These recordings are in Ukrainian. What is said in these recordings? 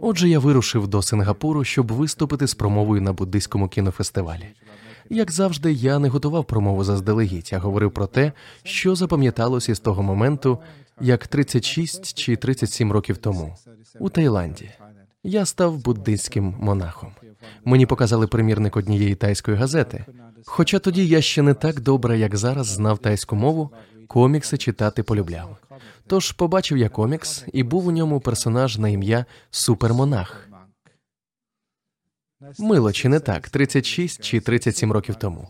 Отже, я вирушив до Сингапуру, щоб виступити з промовою на буддийському кінофестивалі. Як завжди, я не готував промову заздалегідь, а говорив про те, що запам'яталось із того моменту, як 36 чи 37 років тому у Таїланді. Я став буддийським монахом. Мені показали примірник однієї тайської газети. Хоча тоді я ще не так добре, як зараз, знав тайську мову, комікси читати полюбляв. Тож побачив я комікс, і був у ньому персонаж на ім'я Супермонах. Мило чи не так, 36 чи 37 років тому.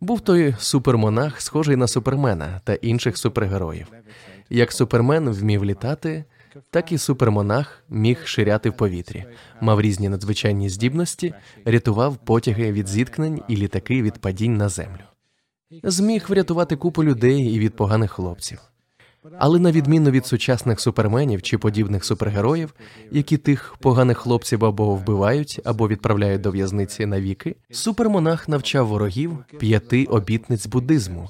Був той супермонах, схожий на супермена та інших супергероїв. Як супермен вмів літати, так і супермонах міг ширяти в повітрі, мав різні надзвичайні здібності, рятував потяги від зіткнень і літаки від падінь на землю. Зміг врятувати купу людей і від поганих хлопців. Але на відміну від сучасних суперменів чи подібних супергероїв, які тих поганих хлопців або вбивають, або відправляють до в'язниці навіки, супермонах навчав ворогів п'яти обітниць буддизму,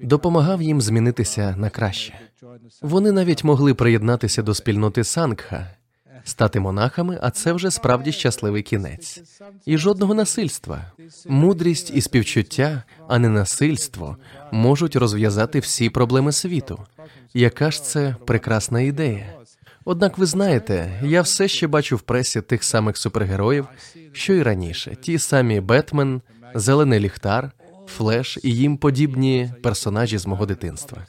допомагав їм змінитися на краще. Вони навіть могли приєднатися до спільноти Сангха, стати монахами, а це вже справді щасливий кінець. І жодного насильства. Мудрість і співчуття, а не насильство, можуть розв'язати всі проблеми світу. Яка ж це прекрасна ідея? Однак ви знаєте, я все ще бачу в пресі тих самих супергероїв, що й раніше: ті самі Бетмен, Зелений Ліхтар, Флеш і їм подібні персонажі з мого дитинства.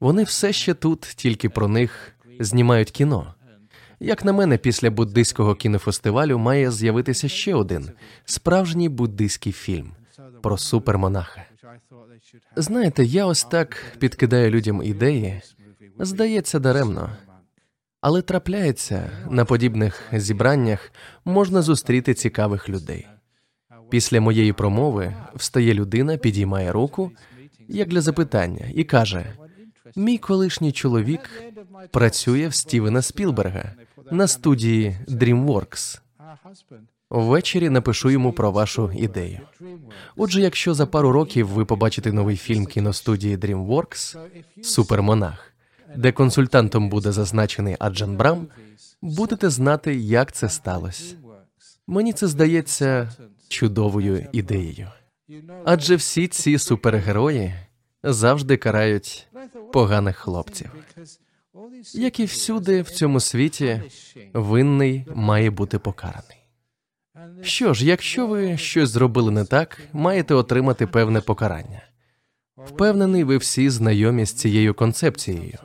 Вони все ще тут, тільки про них знімають кіно. Як на мене, після буддийського кінофестивалю має з'явитися ще один справжній буддийський фільм про супермонаха. Знаєте, я ось так підкидаю людям ідеї, здається, даремно. Але трапляється на подібних зібраннях можна зустріти цікавих людей. Після моєї промови встає людина, підіймає руку, як для запитання, і каже: Мій колишній чоловік працює в Стівена Спілберга на студії DreamWorks. Ввечері напишу йому про вашу ідею. Отже, якщо за пару років ви побачите новий фільм кіностудії DreamWorks Супермонах, де консультантом буде зазначений Аджан Брам, будете знати, як це сталося. Мені це здається чудовою ідеєю. Адже всі ці супергерої завжди карають поганих хлопців. Як і всюди в цьому світі, винний має бути покараний. Що ж, якщо ви щось зробили не так, маєте отримати певне покарання. Впевнений, ви всі знайомі з цією концепцією.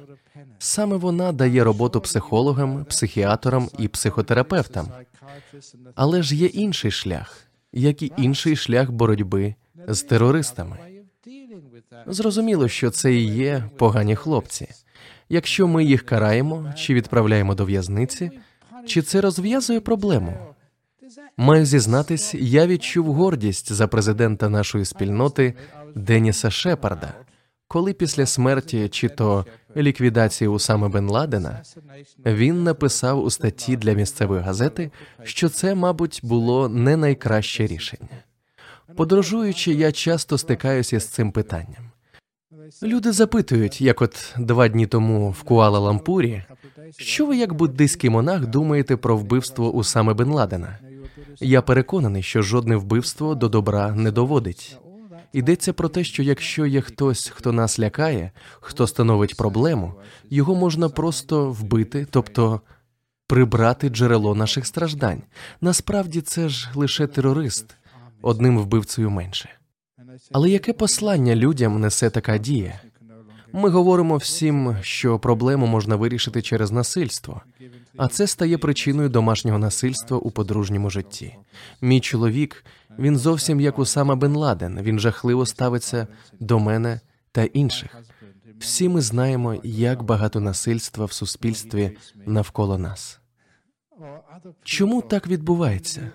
Саме вона дає роботу психологам, психіатрам і психотерапевтам. Але ж є інший шлях, як і інший шлях боротьби з терористами. Зрозуміло, що це і є погані хлопці. Якщо ми їх караємо чи відправляємо до в'язниці, чи це розв'язує проблему? Маю зізнатись, я відчув гордість за президента нашої спільноти Деніса Шепарда, коли після смерті чи то ліквідації Усами Бен Ладена він написав у статті для місцевої газети, що це, мабуть, було не найкраще рішення. Подорожуючи, я часто стикаюся з цим питанням. Люди запитують, як от два дні тому в Куала Лампурі, що ви як буддийський монах думаєте про вбивство Усами Бен Ладена? Я переконаний, що жодне вбивство до добра не доводить. Йдеться про те, що якщо є хтось, хто нас лякає, хто становить проблему, його можна просто вбити, тобто прибрати джерело наших страждань. Насправді це ж лише терорист, одним вбивцею менше. Але яке послання людям несе така дія? Ми говоримо всім, що проблему можна вирішити через насильство, а це стає причиною домашнього насильства у подружньому житті. Мій чоловік він зовсім як Усама Бен Ладен. Він жахливо ставиться до мене та інших. Всі ми знаємо, як багато насильства в суспільстві навколо нас. Чому так відбувається?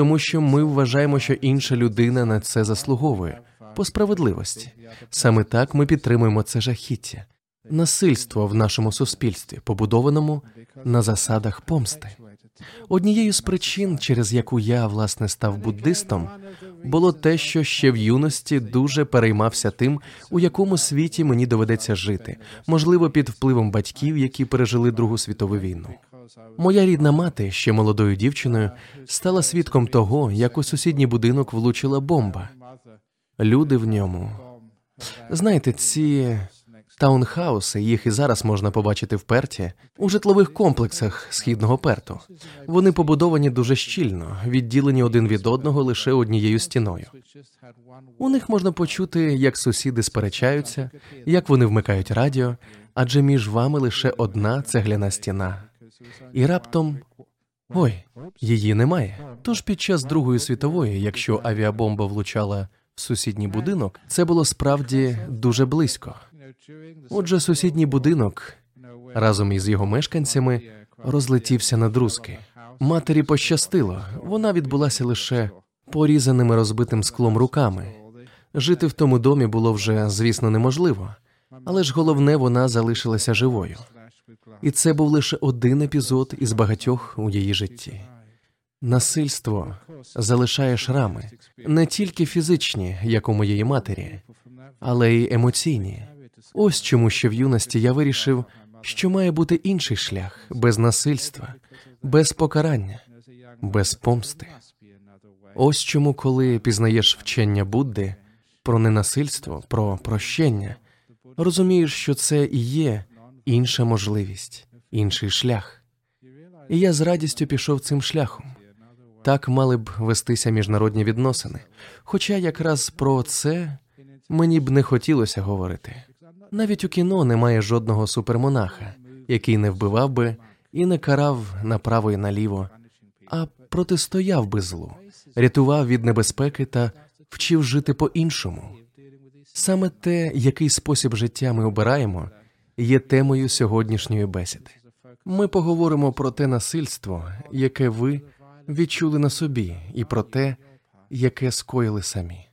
Тому що ми вважаємо, що інша людина на це заслуговує по справедливості. Саме так ми підтримуємо це жахіття, насильство в нашому суспільстві, побудованому на засадах помсти. Однією з причин, через яку я власне став буддистом, було те, що ще в юності дуже переймався тим, у якому світі мені доведеться жити, можливо, під впливом батьків, які пережили Другу світову війну. Моя рідна мати, ще молодою дівчиною, стала свідком того, як у сусідній будинок влучила бомба. Люди в ньому. Знаєте, ці таунхауси, їх і зараз можна побачити в Перті, у житлових комплексах східного Перту. Вони побудовані дуже щільно, відділені один від одного лише однією стіною. У них можна почути, як сусіди сперечаються, як вони вмикають радіо, адже між вами лише одна цегляна стіна. І раптом ой, її немає. Тож під час Другої світової, якщо авіабомба влучала в сусідній будинок, це було справді дуже близько. Отже, сусідній будинок разом із його мешканцями розлетівся на друзки. Матері пощастило, вона відбулася лише порізаними розбитим склом руками. Жити в тому домі було вже, звісно, неможливо, але ж головне, вона залишилася живою. І це був лише один епізод із багатьох у її житті. Насильство залишає шрами не тільки фізичні, як у моєї матері, але й емоційні. Ось чому ще в юності я вирішив, що має бути інший шлях без насильства, без покарання, без помсти. Ось чому, коли пізнаєш вчення Будди про ненасильство, про прощення, розумієш, що це і є інша можливість, інший шлях. І я з радістю пішов цим шляхом. Так мали б вестися міжнародні відносини. Хоча якраз про це мені б не хотілося говорити. Навіть у кіно немає жодного супермонаха, який не вбивав би і не карав направо і наліво, а протистояв би злу, рятував від небезпеки та вчив жити по-іншому. Саме те, який спосіб життя ми обираємо, є темою сьогоднішньої бесіди. Ми поговоримо про те насильство, яке ви відчули на собі, і про те, яке скоїли самі.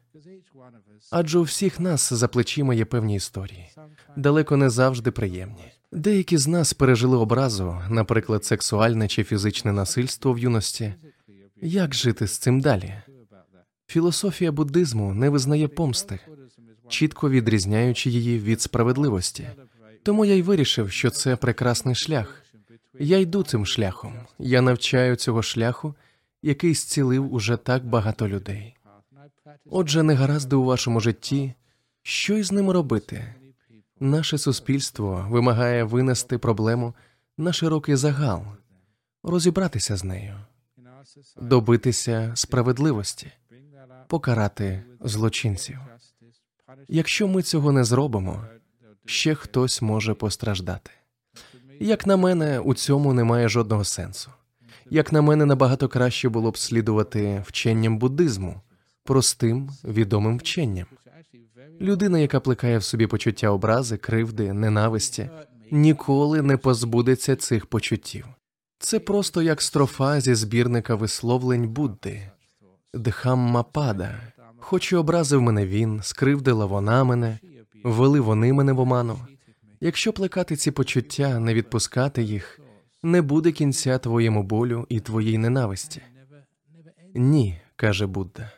Адже у всіх нас за плечима є певні історії, далеко не завжди приємні. Деякі з нас пережили образу, наприклад, сексуальне чи фізичне насильство в юності. Як жити з цим далі? Філософія буддизму не визнає помсти, чітко відрізняючи її від справедливості. Тому я й вирішив, що це прекрасний шлях. Я йду цим шляхом. Я навчаю цього шляху, який зцілив уже так багато людей. Отже, негаразди у вашому житті, що із ним робити? Наше суспільство вимагає винести проблему на широкий загал, розібратися з нею, добитися справедливості, покарати злочинців. Якщо ми цього не зробимо, ще хтось може постраждати. Як на мене, у цьому немає жодного сенсу. Як на мене, набагато краще було б слідувати вченням буддизму, простим відомим вченням. Людина, яка плекає в собі почуття образи, кривди, ненависті, ніколи не позбудеться цих почуттів. Це просто як строфа зі збірника висловлень Будди, Дхаммапада. Хоч і образив мене він, скривдила вона мене, ввели вони мене в оману. Якщо плекати ці почуття, не відпускати їх, не буде кінця твоєму болю і твоїй ненависті. Ні, каже Будда.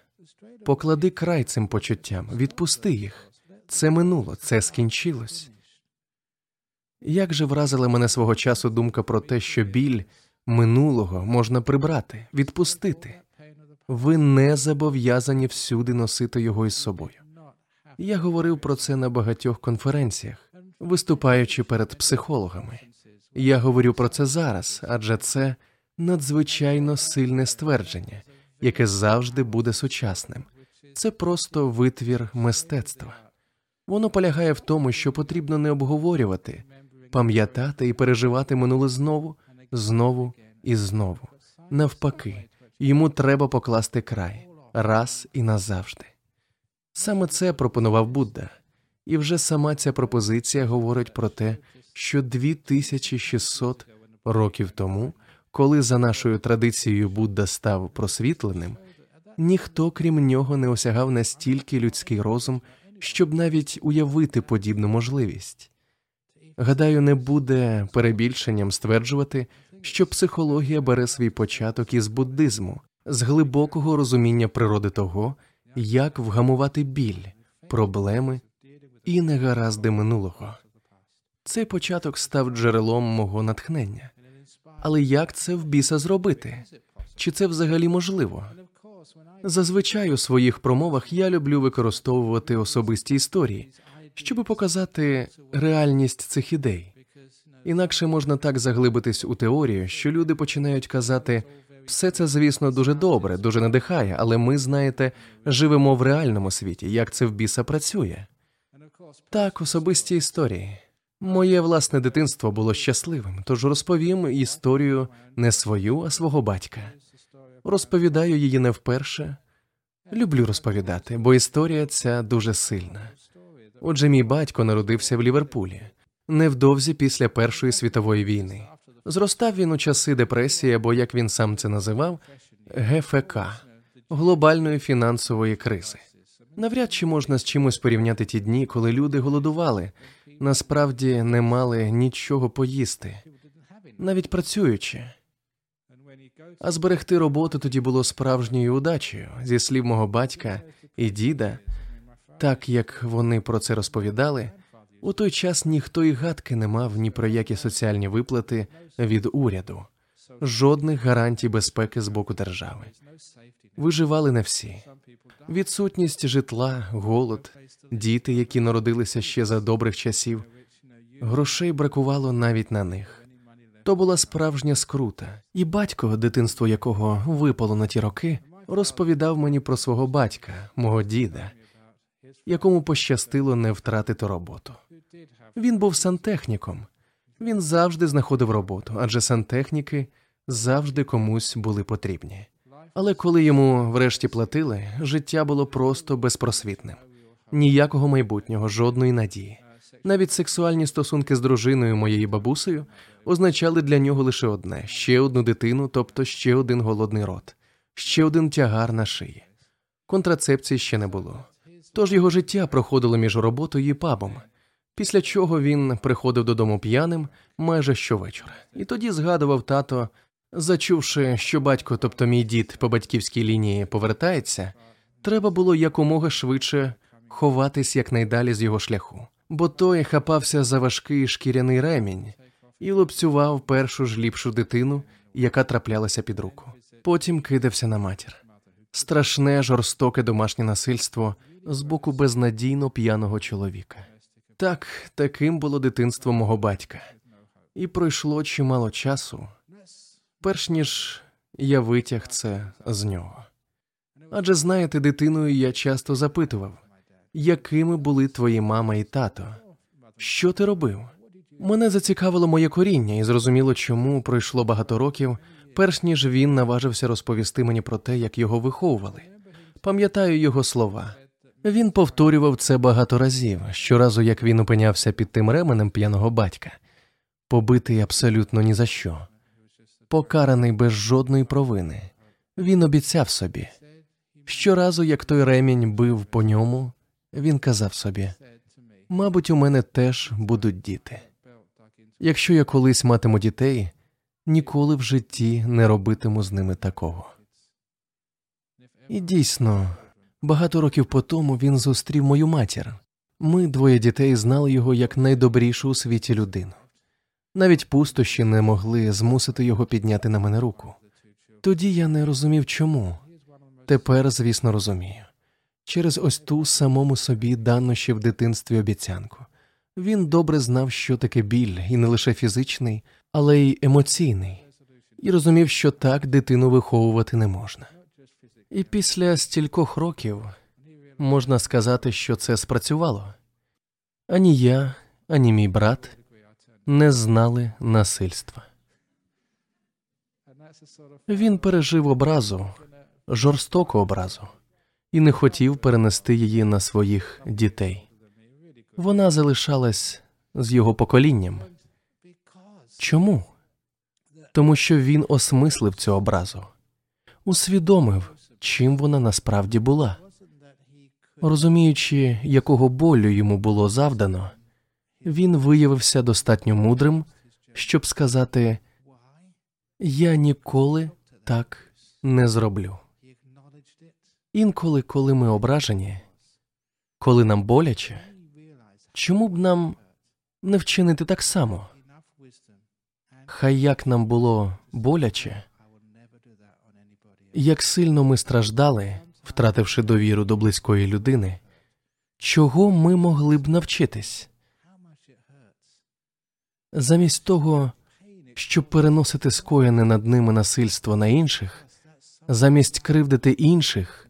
Поклади край цим почуттям, відпусти їх. Це минуло, це скінчилось. Як же вразила мене свого часу думка про те, що біль минулого можна прибрати, відпустити. Ви не зобов'язані всюди носити його із собою. Я говорив про це на багатьох конференціях, виступаючи перед психологами. Я говорю про це зараз, адже це надзвичайно сильне ствердження, яке завжди буде сучасним. Це просто витвір мистецтва. Воно полягає в тому, що потрібно не обговорювати, пам'ятати і переживати минуле знову, знову і знову. Навпаки, йому треба покласти край раз і назавжди. Саме це пропонував Будда, і вже сама ця пропозиція говорить про те, що 2600 років тому, коли за нашою традицією Будда став просвітленим, ніхто крім нього не осягав настільки людський розум, щоб навіть уявити подібну можливість. Гадаю, не буде перебільшенням стверджувати, що психологія бере свій початок із буддизму, з глибокого розуміння природи того, як вгамувати біль, проблеми і негаразди минулого. Цей початок став джерелом мого натхнення. Але як це в біса зробити? Чи це взагалі можливо? Зазвичай у своїх промовах я люблю використовувати особисті історії, щоб показати реальність цих ідей. Інакше можна так заглибитись у теорію, що люди починають казати все це, звісно, дуже добре, дуже надихає, але ми, знаєте, живемо в реальному світі, як це в біса працює. Так, особисті історії. Моє власне дитинство було щасливим, тож розповім історію не свою, а свого батька. Розповідаю її не вперше. Люблю розповідати, бо історія ця дуже сильна. Отже, мій батько народився в Ліверпулі невдовзі після Першої світової війни. Зростав він у часи депресії, або як він сам це називав, ГФК глобальної фінансової кризи. Навряд чи можна з чимось порівняти ті дні, коли люди голодували, насправді не мали нічого поїсти, навіть працюючи. А зберегти роботу тоді було справжньою удачею, зі слів мого батька і діда, так як вони про це розповідали. У той час ніхто і гадки не мав ні про які соціальні виплати від уряду, жодних гарантій безпеки з боку держави. Виживали не всі. Відсутність житла, голод, діти, які народилися ще за добрих часів. Грошей бракувало навіть на них. То була справжня скрута, і батько, дитинство якого випало на ті роки, розповідав мені про свого батька, мого діда, якому пощастило не втратити роботу. Він був сантехніком. Він завжди знаходив роботу, адже сантехніки завжди комусь були потрібні. Але коли йому врешті платили, життя було просто безпросвітним, ніякого майбутнього, жодної надії. Навіть сексуальні стосунки з дружиною моєї бабусею означали для нього лише одне: ще одну дитину, тобто ще один голодний рот, ще один тягар на шиї. Контрацепції ще не було. Тож його життя проходило між роботою і пабом після чого він приходив додому п'яним майже щовечора. І тоді згадував тато, зачувши, що батько, тобто мій дід по батьківській лінії повертається, треба було якомога швидше ховатись якнайдалі з його шляху, бо той хапався за важкий шкіряний ремінь і лупцював першу ж ліпшу дитину, яка траплялася під руку. Потім кидався на матір. Страшне жорстоке домашнє насильство з боку безнадійно п'яного чоловіка. Так, таким було дитинство мого батька, і пройшло чимало часу, перш ніж я витяг це з нього. Адже знаєте, дитиною я часто запитував, якими були твої мама і тато? Що ти робив? Мене зацікавило моє коріння, і зрозуміло, чому пройшло багато років, перш ніж він наважився розповісти мені про те, як його виховували. Пам'ятаю його слова. Він повторював це багато разів, щоразу як він опинявся під тим ременем п'яного батька, побитий абсолютно ні за що, покараний без жодної провини. Він обіцяв собі. Щоразу, як той ремінь бив по ньому, він казав собі: мабуть, у мене теж будуть діти. Якщо я колись матиму дітей, ніколи в житті не робитиму з ними такого. І дійсно. Багато років по тому він зустрів мою матір. Ми, двоє дітей, знали його як найдобрішу у світі людину. Навіть пустощі не могли змусити його підняти на мене руку. Тоді я не розумів чому. Тепер, звісно, розумію. Через ось ту самому собі дану ще в дитинстві обіцянку. Він добре знав, що таке біль, і не лише фізичний, але й емоційний, і розумів, що так дитину виховувати не можна. І після стількох років можна сказати, що це спрацювало. Ані я, ані мій брат не знали насильства. Він пережив образу, жорстоку образу, і не хотів перенести її на своїх дітей. Вона залишалась з його поколінням. Чому? Тому що він осмислив цю образу, усвідомив, чим вона насправді була. Розуміючи, якого болю йому було завдано, він виявився достатньо мудрим, щоб сказати Я ніколи так не зроблю. Інколи, коли ми ображені, коли нам боляче, чому б нам не вчинити так само? Хай як нам було боляче, як сильно ми страждали, втративши довіру до близької людини, чого ми могли б навчитись? Замість того, щоб переносити скоєне над ними насильство на інших, замість кривдити інших,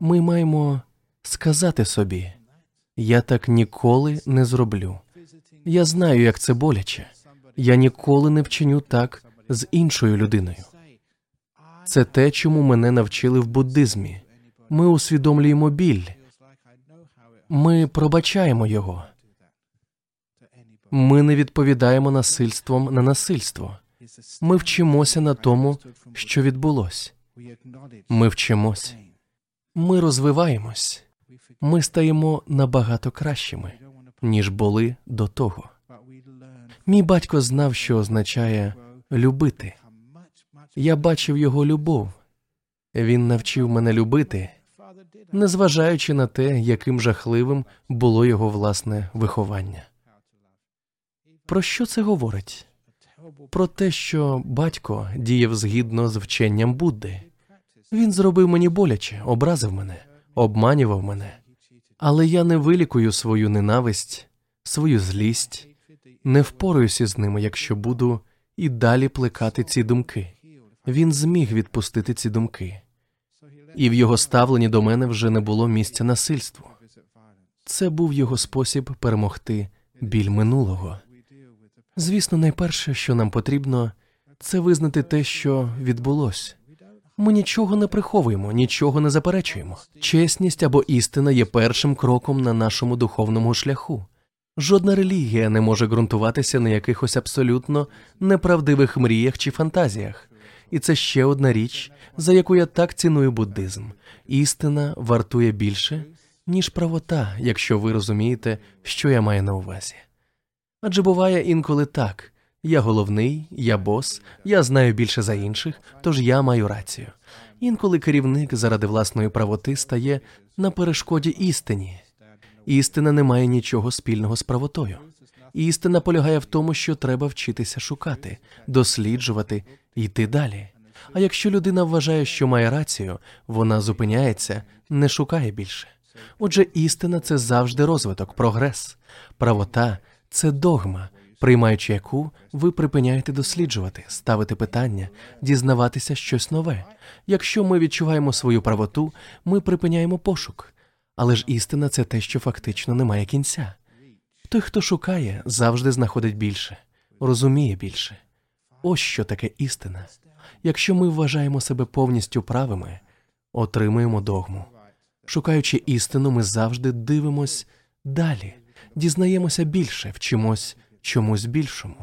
ми маємо сказати собі: я так ніколи не зроблю. Я знаю, як це боляче. Я ніколи не вчиню так з іншою людиною. Це те, чому мене навчили в буддизмі. Ми усвідомлюємо біль, ми пробачаємо його. Ми не відповідаємо насильством на насильство. Ми вчимося на тому, що відбулось. Ми вчимось. Ми розвиваємось. Ми стаємо набагато кращими, ніж були до того. Мій батько знав, що означає любити. Я бачив його любов. Він навчив мене любити, незважаючи на те, яким жахливим було його власне виховання. Про що це говорить? Про те, що батько діяв згідно з вченням Будди. Він зробив мені боляче, образив мене, обманював мене, але я не вилікую свою ненависть, свою злість, не впораюся з ними, якщо буду і далі плекати ці думки. Він зміг відпустити ці думки, і в його ставленні до мене вже не було місця насильству. Це був його спосіб перемогти біль минулого. Звісно, найперше, що нам потрібно, це визнати те, що відбулось. Ми нічого не приховуємо, нічого не заперечуємо. Чесність або істина є першим кроком на нашому духовному шляху. Жодна релігія не може ґрунтуватися на якихось абсолютно неправдивих мріях чи фантазіях. І це ще одна річ, за яку я так ціную буддизм. Істина вартує більше, ніж правота, якщо ви розумієте, що я маю на увазі. Адже буває інколи так я головний, я бос, я знаю більше за інших, тож я маю рацію. Інколи керівник заради власної правоти стає на перешкоді істині. Істина не має нічого спільного з правотою. Істина полягає в тому, що треба вчитися шукати, досліджувати, йти далі. А якщо людина вважає, що має рацію, вона зупиняється, не шукає більше. Отже, істина це завжди розвиток, прогрес, правота це догма, приймаючи яку ви припиняєте досліджувати, ставити питання, дізнаватися щось нове. Якщо ми відчуваємо свою правоту, ми припиняємо пошук. Але ж істина це те, що фактично не має кінця. Той, хто шукає, завжди знаходить більше, розуміє більше. Ось що таке істина. Якщо ми вважаємо себе повністю правими, отримуємо догму. Шукаючи істину, ми завжди дивимось далі, дізнаємося більше, вчимось чомусь більшому.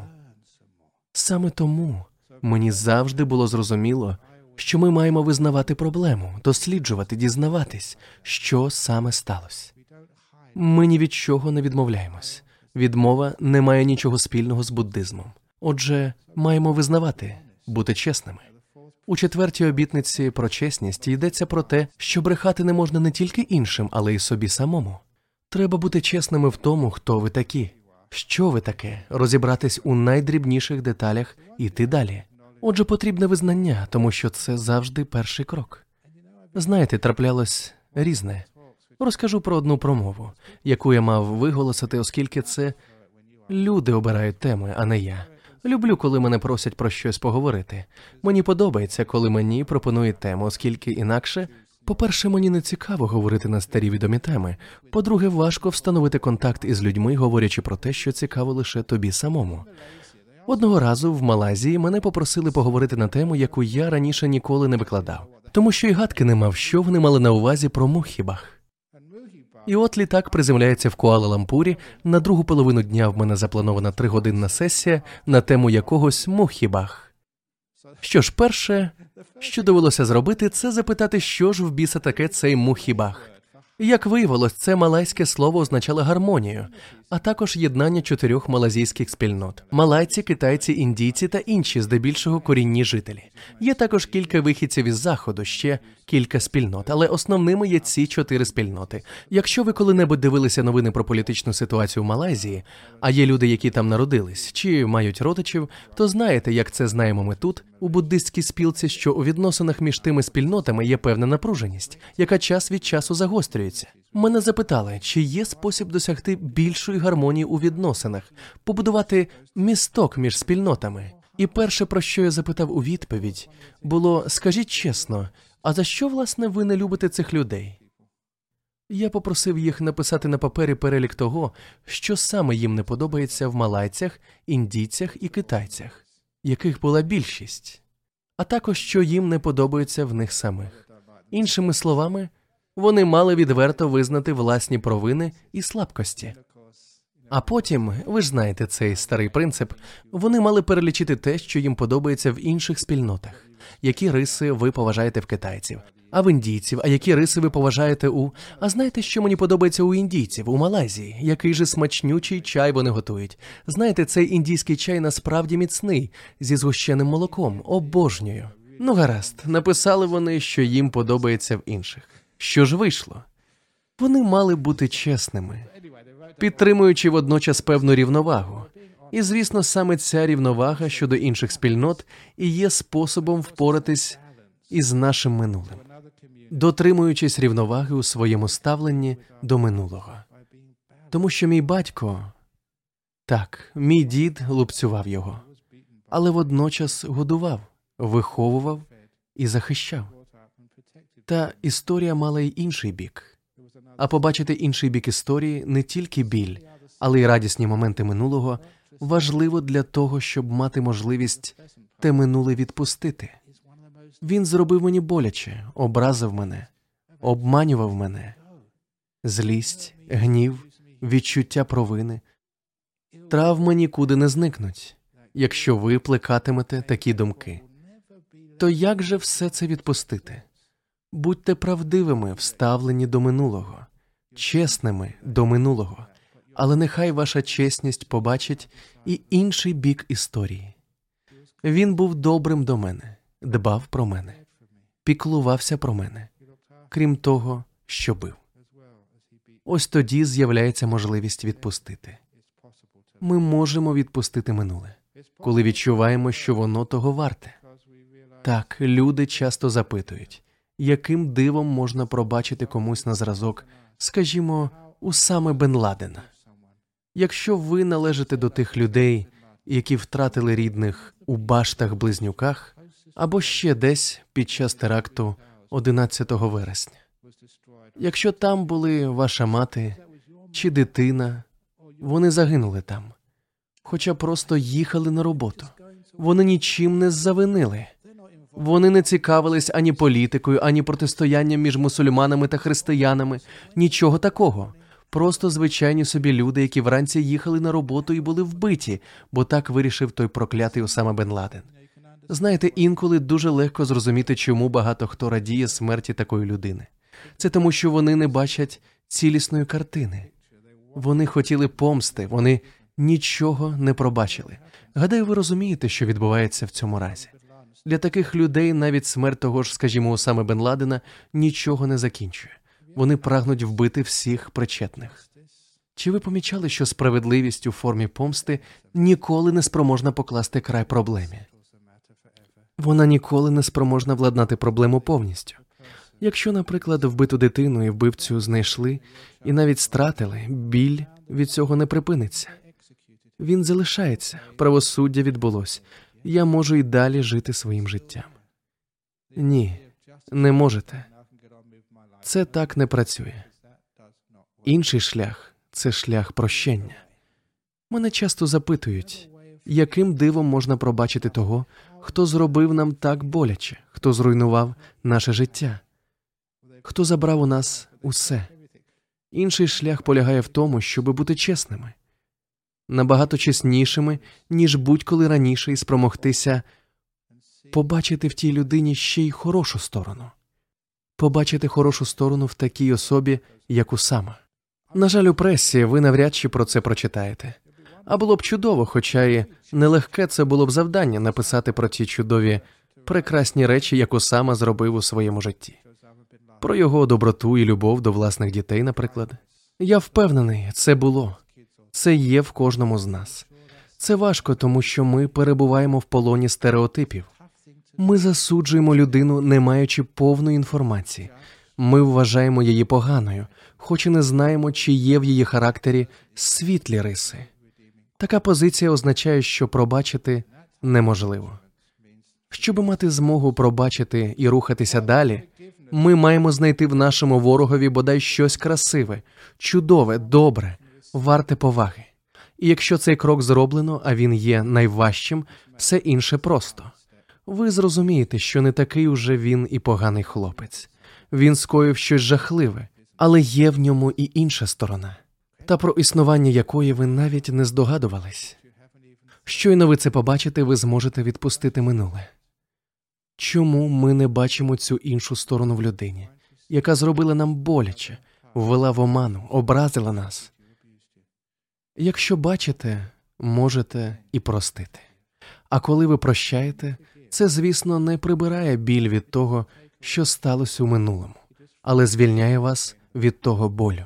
Саме тому мені завжди було зрозуміло, що ми маємо визнавати проблему, досліджувати, дізнаватись, що саме сталося. Ми ні від чого не відмовляємось. Відмова не має нічого спільного з буддизмом. Отже, маємо визнавати, бути чесними. У четвертій обітниці про чесність йдеться про те, що брехати не можна не тільки іншим, але й собі самому. Треба бути чесними в тому, хто ви такі, що ви таке, розібратись у найдрібніших деталях і йти далі. Отже, потрібне визнання, тому що це завжди перший крок. Знаєте, траплялось різне. Розкажу про одну промову, яку я мав виголосити, оскільки це люди обирають теми, а не я. Люблю, коли мене просять про щось поговорити. Мені подобається, коли мені пропонують тему, оскільки інакше, по-перше, мені не цікаво говорити на старі відомі теми. По-друге, важко встановити контакт із людьми, говорячи про те, що цікаво лише тобі самому. Одного разу в Малайзії мене попросили поговорити на тему, яку я раніше ніколи не викладав, тому що й гадки не мав, що вони мали на увазі про мухібах. І от літак приземляється в Куала-Лампурі. На другу половину дня в мене запланована тригодинна сесія на тему якогось мухібах. Що ж, перше, що довелося зробити, це запитати, що ж в біса таке цей мухібах. Як виявилось, це малайське слово означало гармонію, а також єднання чотирьох малазійських спільнот: малайці, китайці, індійці та інші, здебільшого корінні жителі. Є також кілька вихідців із заходу, ще кілька спільнот, але основними є ці чотири спільноти. Якщо ви коли-небудь дивилися новини про політичну ситуацію в Малайзії, а є люди, які там народились чи мають родичів, то знаєте, як це знаємо ми тут, у буддистській спілці, що у відносинах між тими спільнотами є певна напруженість, яка час від часу загострюється. Мене запитали, чи є спосіб досягти більшої гармонії у відносинах, побудувати місток між спільнотами. І перше, про що я запитав у відповідь, було: скажіть чесно, а за що власне ви не любите цих людей? Я попросив їх написати на папері перелік того, що саме їм не подобається в малайцях, індійцях і китайцях, яких була більшість, а також що їм не подобається в них самих. Іншими словами, вони мали відверто визнати власні провини і слабкості. А потім, ви ж знаєте цей старий принцип, вони мали перелічити те, що їм подобається в інших спільнотах, які риси ви поважаєте в китайців, а в індійців, а які риси ви поважаєте у. А знаєте, що мені подобається у індійців, у Малайзії? Який же смачнючий чай вони готують? Знаєте, цей індійський чай насправді міцний, зі згущеним молоком, обожнюю. Ну, гаразд, написали вони, що їм подобається в інших. Що ж вийшло? Вони мали бути чесними, підтримуючи водночас певну рівновагу. І, звісно, саме ця рівновага щодо інших спільнот і є способом впоратись із нашим минулим, дотримуючись рівноваги у своєму ставленні до минулого. Тому що мій батько так, мій дід лупцював його, але водночас годував, виховував і захищав. Та історія мала й інший бік. А побачити інший бік історії не тільки біль, але й радісні моменти минулого важливо для того, щоб мати можливість те минуле відпустити. Він зробив мені боляче, образив мене, обманював мене, злість, гнів, відчуття провини. Травми нікуди не зникнуть, якщо ви плекатимете такі думки. То як же все це відпустити? Будьте правдивими, вставлені до минулого, чесними до минулого, але нехай ваша чесність побачить і інший бік історії. Він був добрим до мене, дбав про мене, піклувався про мене, крім того, що бив. Ось тоді з'являється можливість відпустити. Ми можемо відпустити минуле, коли відчуваємо, що воно того варте. Так, люди часто запитують яким дивом можна пробачити комусь на зразок, скажімо, у саме Бен Ладена. Якщо ви належите до тих людей, які втратили рідних у баштах близнюках або ще десь під час теракту 11 вересня, якщо там були ваша мати чи дитина, вони загинули там, хоча просто їхали на роботу, вони нічим не завинили. Вони не цікавились ані політикою, ані протистоянням між мусульманами та християнами. Нічого такого. Просто звичайні собі люди, які вранці їхали на роботу і були вбиті, бо так вирішив той проклятий Осама Бен Ладен. Знаєте, інколи дуже легко зрозуміти, чому багато хто радіє смерті такої людини. Це тому, що вони не бачать цілісної картини. Вони хотіли помсти, вони нічого не пробачили. Гадаю, ви розумієте, що відбувається в цьому разі. Для таких людей навіть смерть того ж, скажімо, Осами Бен Ладена нічого не закінчує. Вони прагнуть вбити всіх причетних. Чи ви помічали, що справедливість у формі помсти ніколи не спроможна покласти край проблемі? Вона ніколи не спроможна владнати проблему повністю. Якщо, наприклад, вбиту дитину і вбивцю знайшли і навіть стратили, біль від цього не припиниться. Він залишається, правосуддя відбулось, я можу й далі жити своїм життям. Ні, не можете. Це так не працює. Інший шлях це шлях прощення. Мене часто запитують, яким дивом можна пробачити того, хто зробив нам так боляче, хто зруйнував наше життя, хто забрав у нас усе. Інший шлях полягає в тому, щоб бути чесними набагато чеснішими, ніж будь-коли раніше, і спромогтися побачити в тій людині ще й хорошу сторону. побачити хорошу сторону в такій особі, як у сама. На жаль, у пресі ви навряд чи про це прочитаєте. А було б чудово, хоча і нелегке це було б завдання написати про ті чудові, прекрасні речі, як Усама зробив у своєму житті. Про його доброту і любов до власних дітей, наприклад. Я впевнений, це було, це є в кожному з нас. Це важко, тому що ми перебуваємо в полоні стереотипів. Ми засуджуємо людину, не маючи повної інформації. Ми вважаємо її поганою, хоч і не знаємо, чи є в її характері світлі риси. Така позиція означає, що пробачити неможливо. Щоб мати змогу пробачити і рухатися далі, ми маємо знайти в нашому ворогові бодай щось красиве, чудове, добре, варте поваги. І якщо цей крок зроблено, а він є найважчим, все інше просто. Ви зрозумієте, що не такий уже він і поганий хлопець. Він скоїв щось жахливе, але є в ньому і інша сторона, та про існування якої ви навіть не здогадувались. Щойно ви це побачите, ви зможете відпустити минуле. Чому ми не бачимо цю іншу сторону в людині, яка зробила нам боляче, ввела в оману, образила нас? Якщо бачите, можете і простити. А коли ви прощаєте, це, звісно, не прибирає біль від того, що сталося у минулому, але звільняє вас від того болю.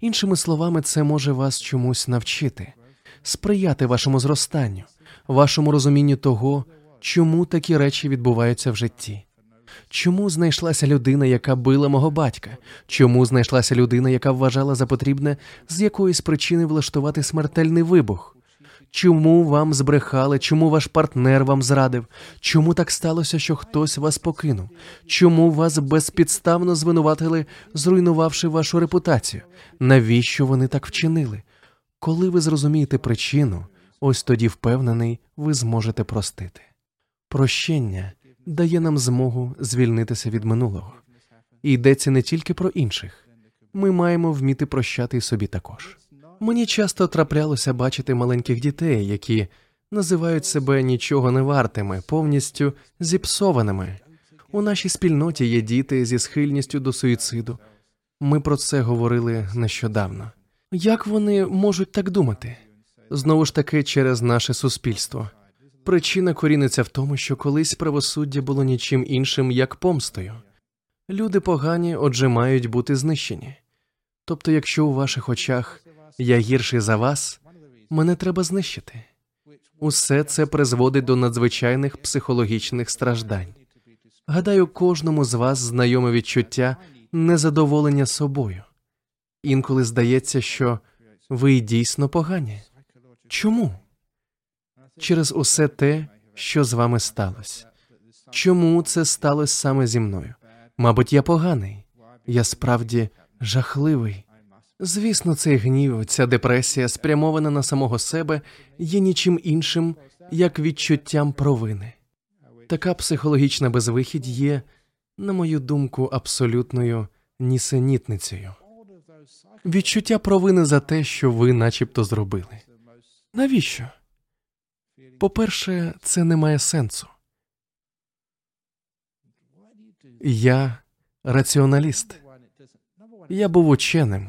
Іншими словами, це може вас чомусь навчити, сприяти вашому зростанню, вашому розумінню того, чому такі речі відбуваються в житті. Чому знайшлася людина, яка била мого батька? Чому знайшлася людина, яка вважала за потрібне з якоїсь причини влаштувати смертельний вибух? Чому вам збрехали? Чому ваш партнер вам зрадив? Чому так сталося, що хтось вас покинув? Чому вас безпідставно звинуватили, зруйнувавши вашу репутацію? Навіщо вони так вчинили? Коли ви зрозумієте причину, ось тоді впевнений, ви зможете простити. Прощення дає нам змогу звільнитися від минулого. І йдеться не тільки про інших, ми маємо вміти прощати і собі також. Мені часто траплялося бачити маленьких дітей, які називають себе нічого не вартими, повністю зіпсованими. У нашій спільноті є діти зі схильністю до суїциду. Ми про це говорили нещодавно. Як вони можуть так думати? Знову ж таки, через наше суспільство. Причина коріниться в тому, що колись правосуддя було нічим іншим, як помстою. Люди погані, отже, мають бути знищені. Тобто, якщо у ваших очах я гірший за вас, мене треба знищити. Усе це призводить до надзвичайних психологічних страждань. Гадаю, кожному з вас знайоме відчуття незадоволення собою. Інколи здається, що ви дійсно погані. Чому? Через усе те, що з вами сталося. Чому це сталося саме зі мною? Мабуть, я поганий, я справді жахливий. Звісно, цей гнів, ця депресія, спрямована на самого себе, є нічим іншим, як відчуттям провини. Така психологічна безвихідь є, на мою думку, абсолютною нісенітницею. Відчуття провини за те, що ви начебто зробили. Навіщо? По-перше, це не має сенсу. Я раціоналіст. Я був ученим.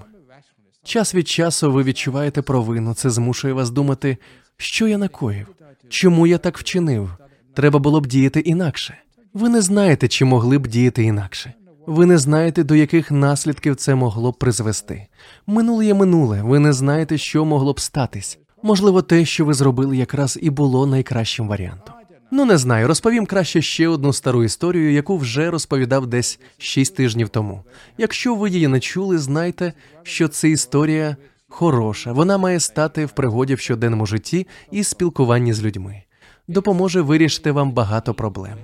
Час від часу ви відчуваєте провину. Це змушує вас думати, що я накоїв, чому я так вчинив. Треба було б діяти інакше. Ви не знаєте, чи могли б діяти інакше. Ви не знаєте, до яких наслідків це могло б призвести. Минуле є минуле. Ви не знаєте, що могло б статись. Можливо, те, що ви зробили, якраз і було найкращим варіантом. Ну не знаю, розповім краще ще одну стару історію, яку вже розповідав десь шість тижнів тому. Якщо ви її не чули, знайте, що це історія хороша. Вона має стати в пригоді в щоденному житті і спілкуванні з людьми. Допоможе вирішити вам багато проблем.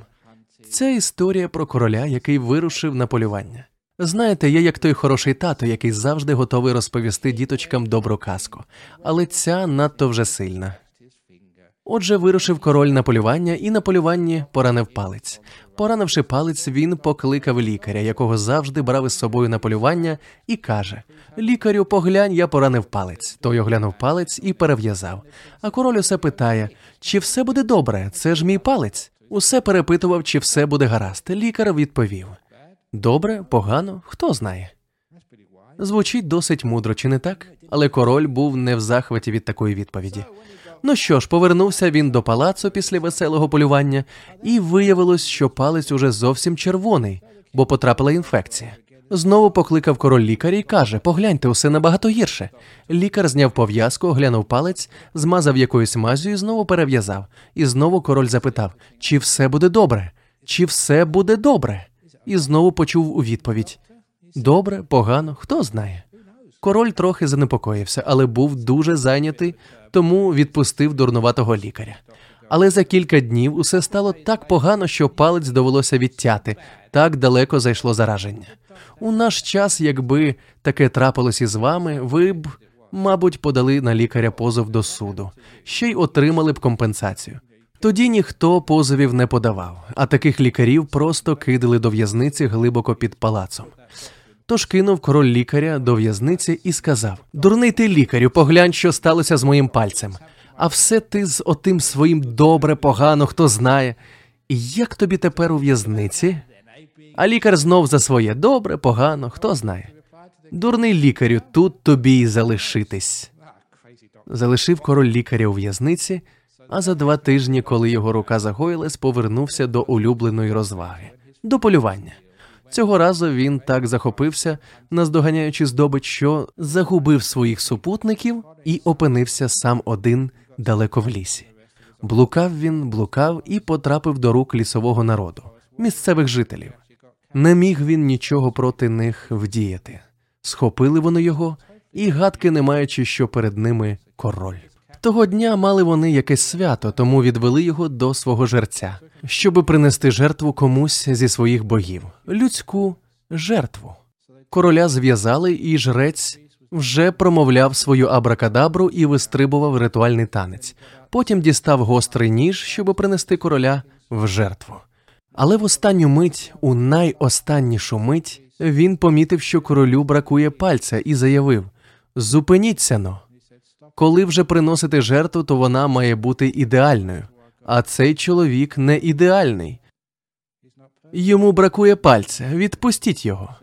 Ця історія про короля, який вирушив на полювання. Знаєте, я як той хороший тато, який завжди готовий розповісти діточкам добру казку, але ця надто вже сильна. Отже, вирушив король на полювання і на полюванні поранив палець. Поранивши палець, він покликав лікаря, якого завжди брав із собою на полювання, і каже: Лікарю, поглянь, я поранив палець. Той оглянув палець і перев'язав. А король усе питає: чи все буде добре? Це ж мій палець. Усе перепитував, чи все буде гаразд. Лікар відповів: Добре, погано, хто знає. Звучить досить мудро, чи не так? Але король був не в захваті від такої відповіді. Ну що ж, повернувся він до палацу після веселого полювання, і виявилось, що палець уже зовсім червоний, бо потрапила інфекція. Знову покликав король лікаря і каже: погляньте, усе набагато гірше. Лікар зняв пов'язку, оглянув палець, змазав якоюсь мазю і знову перев'язав. І знову король запитав: чи все буде добре? Чи все буде добре? І знову почув у відповідь: Добре, погано, хто знає. Король трохи занепокоївся, але був дуже зайнятий, тому відпустив дурнуватого лікаря. Але за кілька днів усе стало так погано, що палець довелося відтяти. Так далеко зайшло зараження. У наш час, якби таке трапилось із вами, ви б, мабуть, подали на лікаря позов до суду, ще й отримали б компенсацію. Тоді ніхто позовів не подавав, а таких лікарів просто кидали до в'язниці глибоко під палацом. Тож кинув король лікаря до в'язниці і сказав: Дурний ти лікарю, поглянь, що сталося з моїм пальцем. А все ти з отим своїм добре, погано, хто знає. І як тобі тепер у в'язниці? А лікар знов за своє добре, погано, хто знає. Дурний лікарю, тут тобі й залишитись. Залишив король лікаря у в'язниці, а за два тижні, коли його рука загоїлась, повернувся до улюбленої розваги, до полювання. Цього разу він так захопився, наздоганяючи здобич, що загубив своїх супутників і опинився сам один далеко в лісі. Блукав він, блукав і потрапив до рук лісового народу, місцевих жителів. Не міг він нічого проти них вдіяти. Схопили вони його, і гадки не маючи, що перед ними король. Того дня мали вони якесь свято, тому відвели його до свого жерця, щоби принести жертву комусь зі своїх богів, людську жертву. Короля зв'язали, і жрець вже промовляв свою абракадабру і вистрибував ритуальний танець. Потім дістав гострий ніж, щоби принести короля в жертву. Але в останню мить, у найостаннішу мить, він помітив, що королю бракує пальця, і заявив: Зупиніться но. Коли вже приносити жертву, то вона має бути ідеальною. А цей чоловік не ідеальний. Йому бракує пальця. Відпустіть його.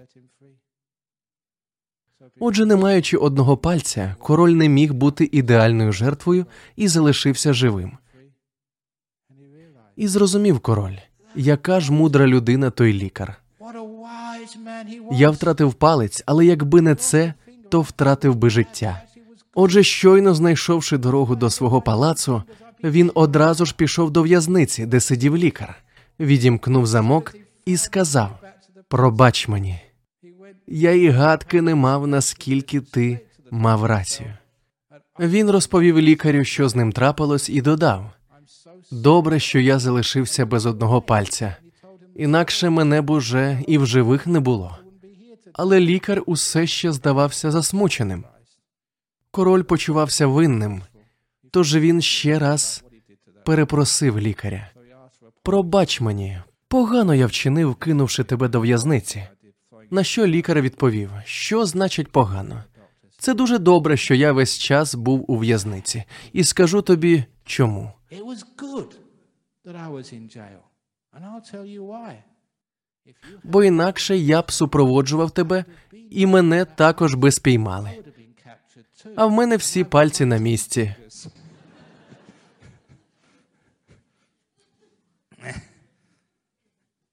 Отже, не маючи одного пальця, король не міг бути ідеальною жертвою і залишився живим. І зрозумів король, яка ж мудра людина той лікар. Я втратив палець, але якби не це, то втратив би життя. Отже, щойно знайшовши дорогу до свого палацу, він одразу ж пішов до в'язниці, де сидів лікар, відімкнув замок і сказав: Пробач мені, я і гадки не мав, наскільки ти мав рацію. Він розповів лікарю, що з ним трапилось, і додав: Добре, що я залишився без одного пальця, інакше мене б уже і в живих не було. Але лікар усе ще здавався засмученим. Король почувався винним, тож він ще раз перепросив лікаря. Пробач мені, погано я вчинив, кинувши тебе до в'язниці. На що лікар відповів, що значить погано? Це дуже добре, що я весь час був у в'язниці, і скажу тобі чому. Бо інакше я б супроводжував тебе, і мене також би спіймали. А в мене всі пальці на місці.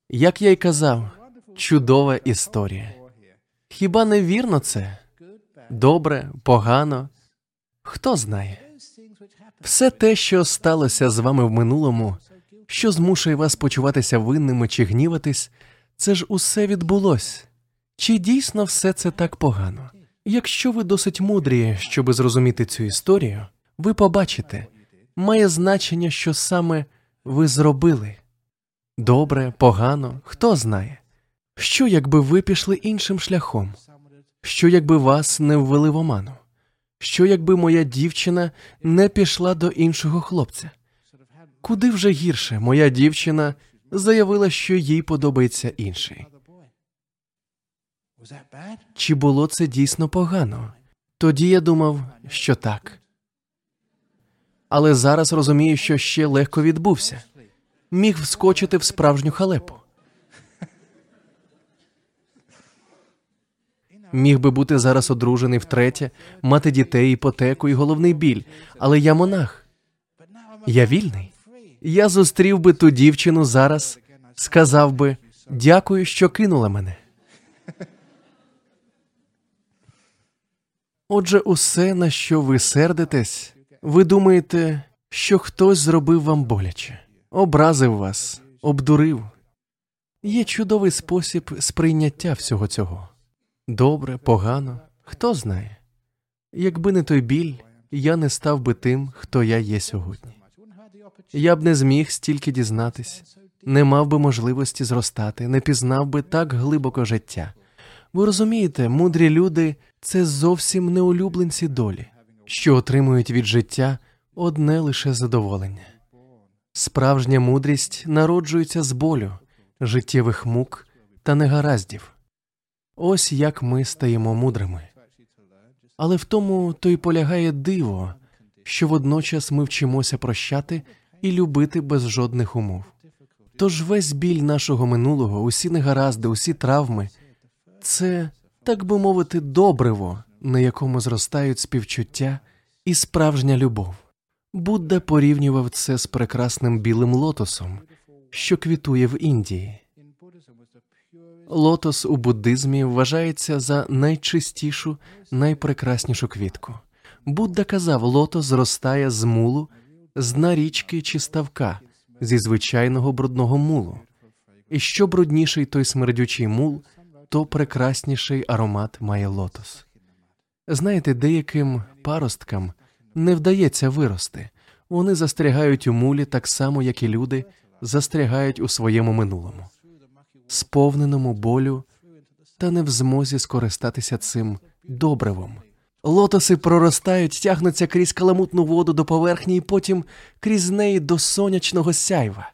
Як я й казав, чудова історія. Хіба не вірно це? Добре, погано? Хто знає? Все те, що сталося з вами в минулому, що змушує вас почуватися винними чи гніватись, це ж усе відбулось. Чи дійсно все це так погано? Якщо ви досить мудрі, щоби зрозуміти цю історію, ви побачите, має значення, що саме ви зробили. Добре, погано, хто знає. Що, якби ви пішли іншим шляхом? Що, якби вас не ввели в оману? Що, якби моя дівчина не пішла до іншого хлопця? Куди вже гірше моя дівчина заявила, що їй подобається інший. Чи було це дійсно погано? Тоді я думав, що так. Але зараз розумію, що ще легко відбувся. Міг вскочити в справжню халепу. Міг би бути зараз одружений втретє, мати дітей, іпотеку і головний біль. Але я монах. Я вільний. Я зустрів би ту дівчину зараз, сказав би дякую, що кинула мене. Отже, усе, на що ви сердитесь, ви думаєте, що хтось зробив вам боляче, образив вас, обдурив. Є чудовий спосіб сприйняття всього цього. Добре, погано, хто знає. Якби не той біль, я не став би тим, хто я є сьогодні. Я б не зміг стільки дізнатись, не мав би можливості зростати, не пізнав би так глибоко життя. Ви розумієте, мудрі люди це зовсім не улюбленці долі, що отримують від життя одне лише задоволення. Справжня мудрість народжується з болю, життєвих мук та негараздів. Ось як ми стаємо мудрими. Але в тому то й полягає диво, що водночас ми вчимося прощати і любити без жодних умов. Тож весь біль нашого минулого, усі негаразди, усі травми це, так би мовити, добриво, на якому зростають співчуття і справжня любов. Будда порівнював це з прекрасним білим лотосом, що квітує в Індії. Лотос у буддизмі вважається за найчистішу, найпрекраснішу квітку. Будда казав, лотос зростає з мулу, з дна річки чи ставка, зі звичайного брудного мулу. І що брудніший той смердючий мул, то прекрасніший аромат має лотос. Знаєте, деяким паросткам не вдається вирости, вони застрягають у мулі так само, як і люди застрягають у своєму минулому, сповненому болю та не в змозі скористатися цим добривом. Лотоси проростають, тягнуться крізь каламутну воду до поверхні і потім крізь неї до сонячного сяйва.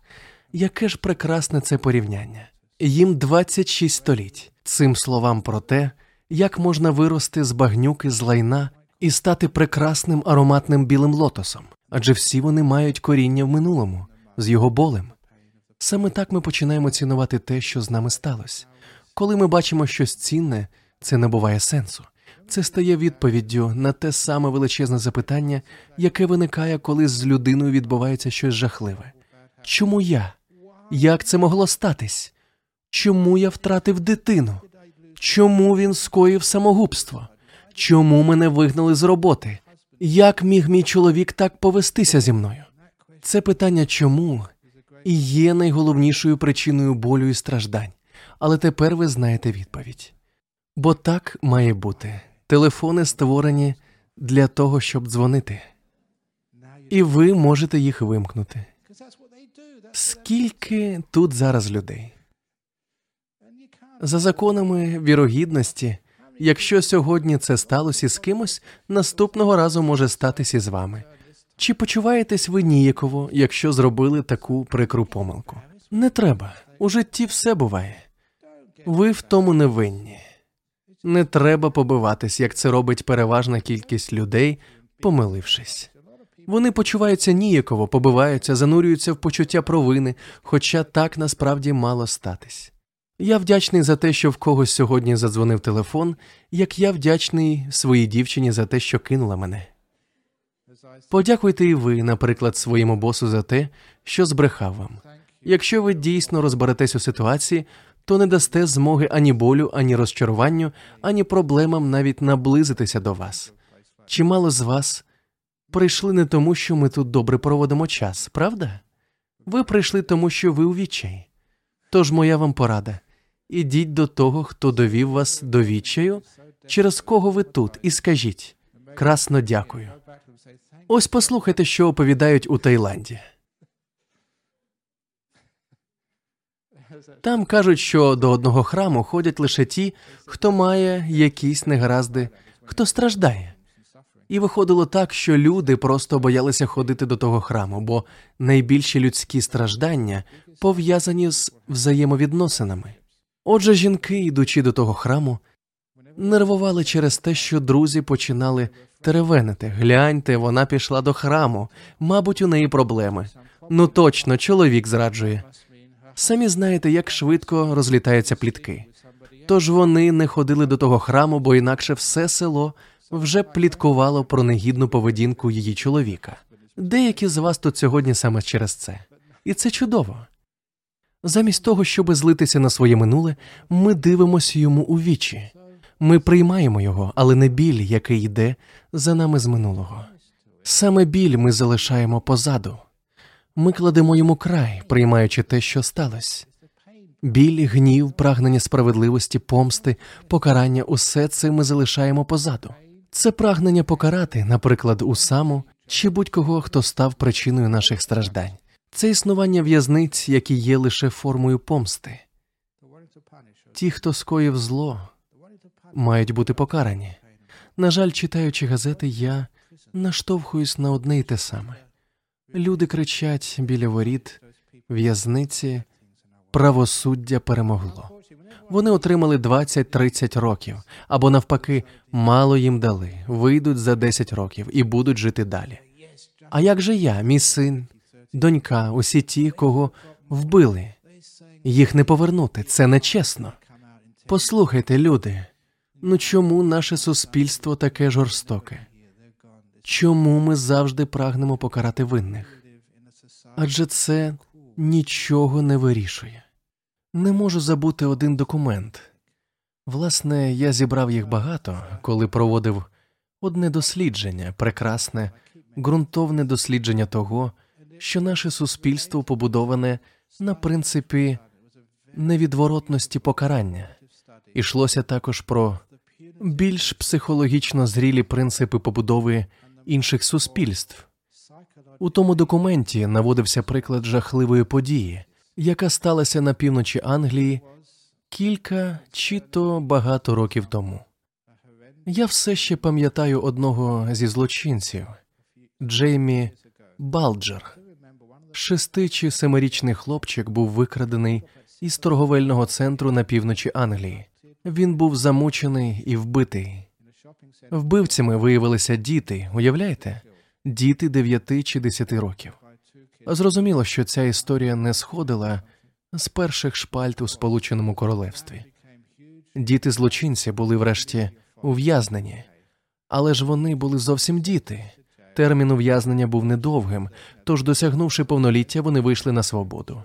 Яке ж прекрасне це порівняння. Їм 26 століть. Цим словам про те, як можна вирости з багнюки з лайна і стати прекрасним ароматним білим лотосом, адже всі вони мають коріння в минулому, з його болем. Саме так ми починаємо цінувати те, що з нами сталося. Коли ми бачимо щось цінне, це набуває сенсу. Це стає відповіддю на те саме величезне запитання, яке виникає, коли з людиною відбувається щось жахливе. Чому я? Як це могло статись? Чому я втратив дитину? Чому він скоїв самогубство? Чому мене вигнали з роботи? Як міг мій чоловік так повестися зі мною? Це питання чому і є найголовнішою причиною болю і страждань. Але тепер ви знаєте відповідь. Бо так має бути. Телефони створені для того, щоб дзвонити, і ви можете їх вимкнути. Скільки тут зараз людей? За законами вірогідності, якщо сьогодні це сталося з кимось, наступного разу може статися з вами. Чи почуваєтесь ви ніяково, якщо зробили таку прикру помилку? Не треба. У житті все буває. Ви в тому не винні. Не треба побиватись, як це робить переважна кількість людей, помилившись. Вони почуваються ніяково, побиваються, занурюються в почуття провини, хоча так насправді мало статись. Я вдячний за те, що в когось сьогодні задзвонив телефон, як я вдячний своїй дівчині за те, що кинула мене. Подякуйте і ви, наприклад, своєму босу за те, що збрехав вам. Якщо ви дійсно розберетесь у ситуації, то не дасте змоги ані болю, ані розчаруванню, ані проблемам навіть наблизитися до вас. Чимало з вас прийшли не тому, що ми тут добре проводимо час, правда? Ви прийшли тому, що ви у відчаї. Тож моя вам порада ідіть до того, хто довів вас до відчаю, через кого ви тут, і скажіть красно дякую. Ось послухайте, що оповідають у Таїланді. Там кажуть, що до одного храму ходять лише ті, хто має якісь негаразди, хто страждає. І виходило так, що люди просто боялися ходити до того храму, бо найбільші людські страждання пов'язані з взаємовідносинами. Отже, жінки, йдучи до того храму, нервували через те, що друзі починали теревенити. Гляньте, вона пішла до храму, мабуть, у неї проблеми. Ну точно, чоловік зраджує. Самі знаєте, як швидко розлітаються плітки. Тож вони не ходили до того храму, бо інакше все село вже пліткувало про негідну поведінку її чоловіка. Деякі з вас тут сьогодні саме через це, і це чудово. Замість того, щоб злитися на своє минуле, ми дивимося йому у вічі. Ми приймаємо його, але не біль, який йде за нами з минулого. Саме біль ми залишаємо позаду. Ми кладемо йому край, приймаючи те, що сталося. Біль, гнів, прагнення справедливості, помсти, покарання усе це ми залишаємо позаду. Це прагнення покарати, наприклад, Усаму чи будь-кого, хто став причиною наших страждань. Це існування в'язниць, які є лише формою помсти. Ті, хто скоїв зло, мають бути покарані. На жаль, читаючи газети, я наштовхуюсь на одне й те саме. Люди кричать біля воріт, в'язниці, правосуддя перемогло. Вони отримали 20-30 років, або навпаки, мало їм дали, вийдуть за 10 років і будуть жити далі. А як же я, мій син, донька, усі ті, кого вбили? Їх не повернути, це нечесно. Послухайте, люди, ну чому наше суспільство таке жорстоке? Чому ми завжди прагнемо покарати винних? Адже це нічого не вирішує. Не можу забути один документ. Власне, я зібрав їх багато, коли проводив одне дослідження, прекрасне, ґрунтовне дослідження того, що наше суспільство побудоване на принципі невідворотності покарання. Ішлося також про більш психологічно зрілі принципи побудови інших суспільств. У тому документі наводився приклад жахливої події, яка сталася на півночі Англії кілька чи то багато років тому. Я все ще пам'ятаю одного зі злочинців Джеймі Балджер. Шести чи семирічний хлопчик був викрадений із торговельного центру на півночі Англії. Він був замучений і вбитий. Вбивцями виявилися діти, уявляєте? Діти 9 чи 10 років. Зрозуміло, що ця історія не сходила з перших шпальт у Сполученому Королевстві. Діти злочинці були врешті ув'язнені, але ж вони були зовсім діти. Термін ув'язнення був недовгим, тож, досягнувши повноліття, вони вийшли на свободу.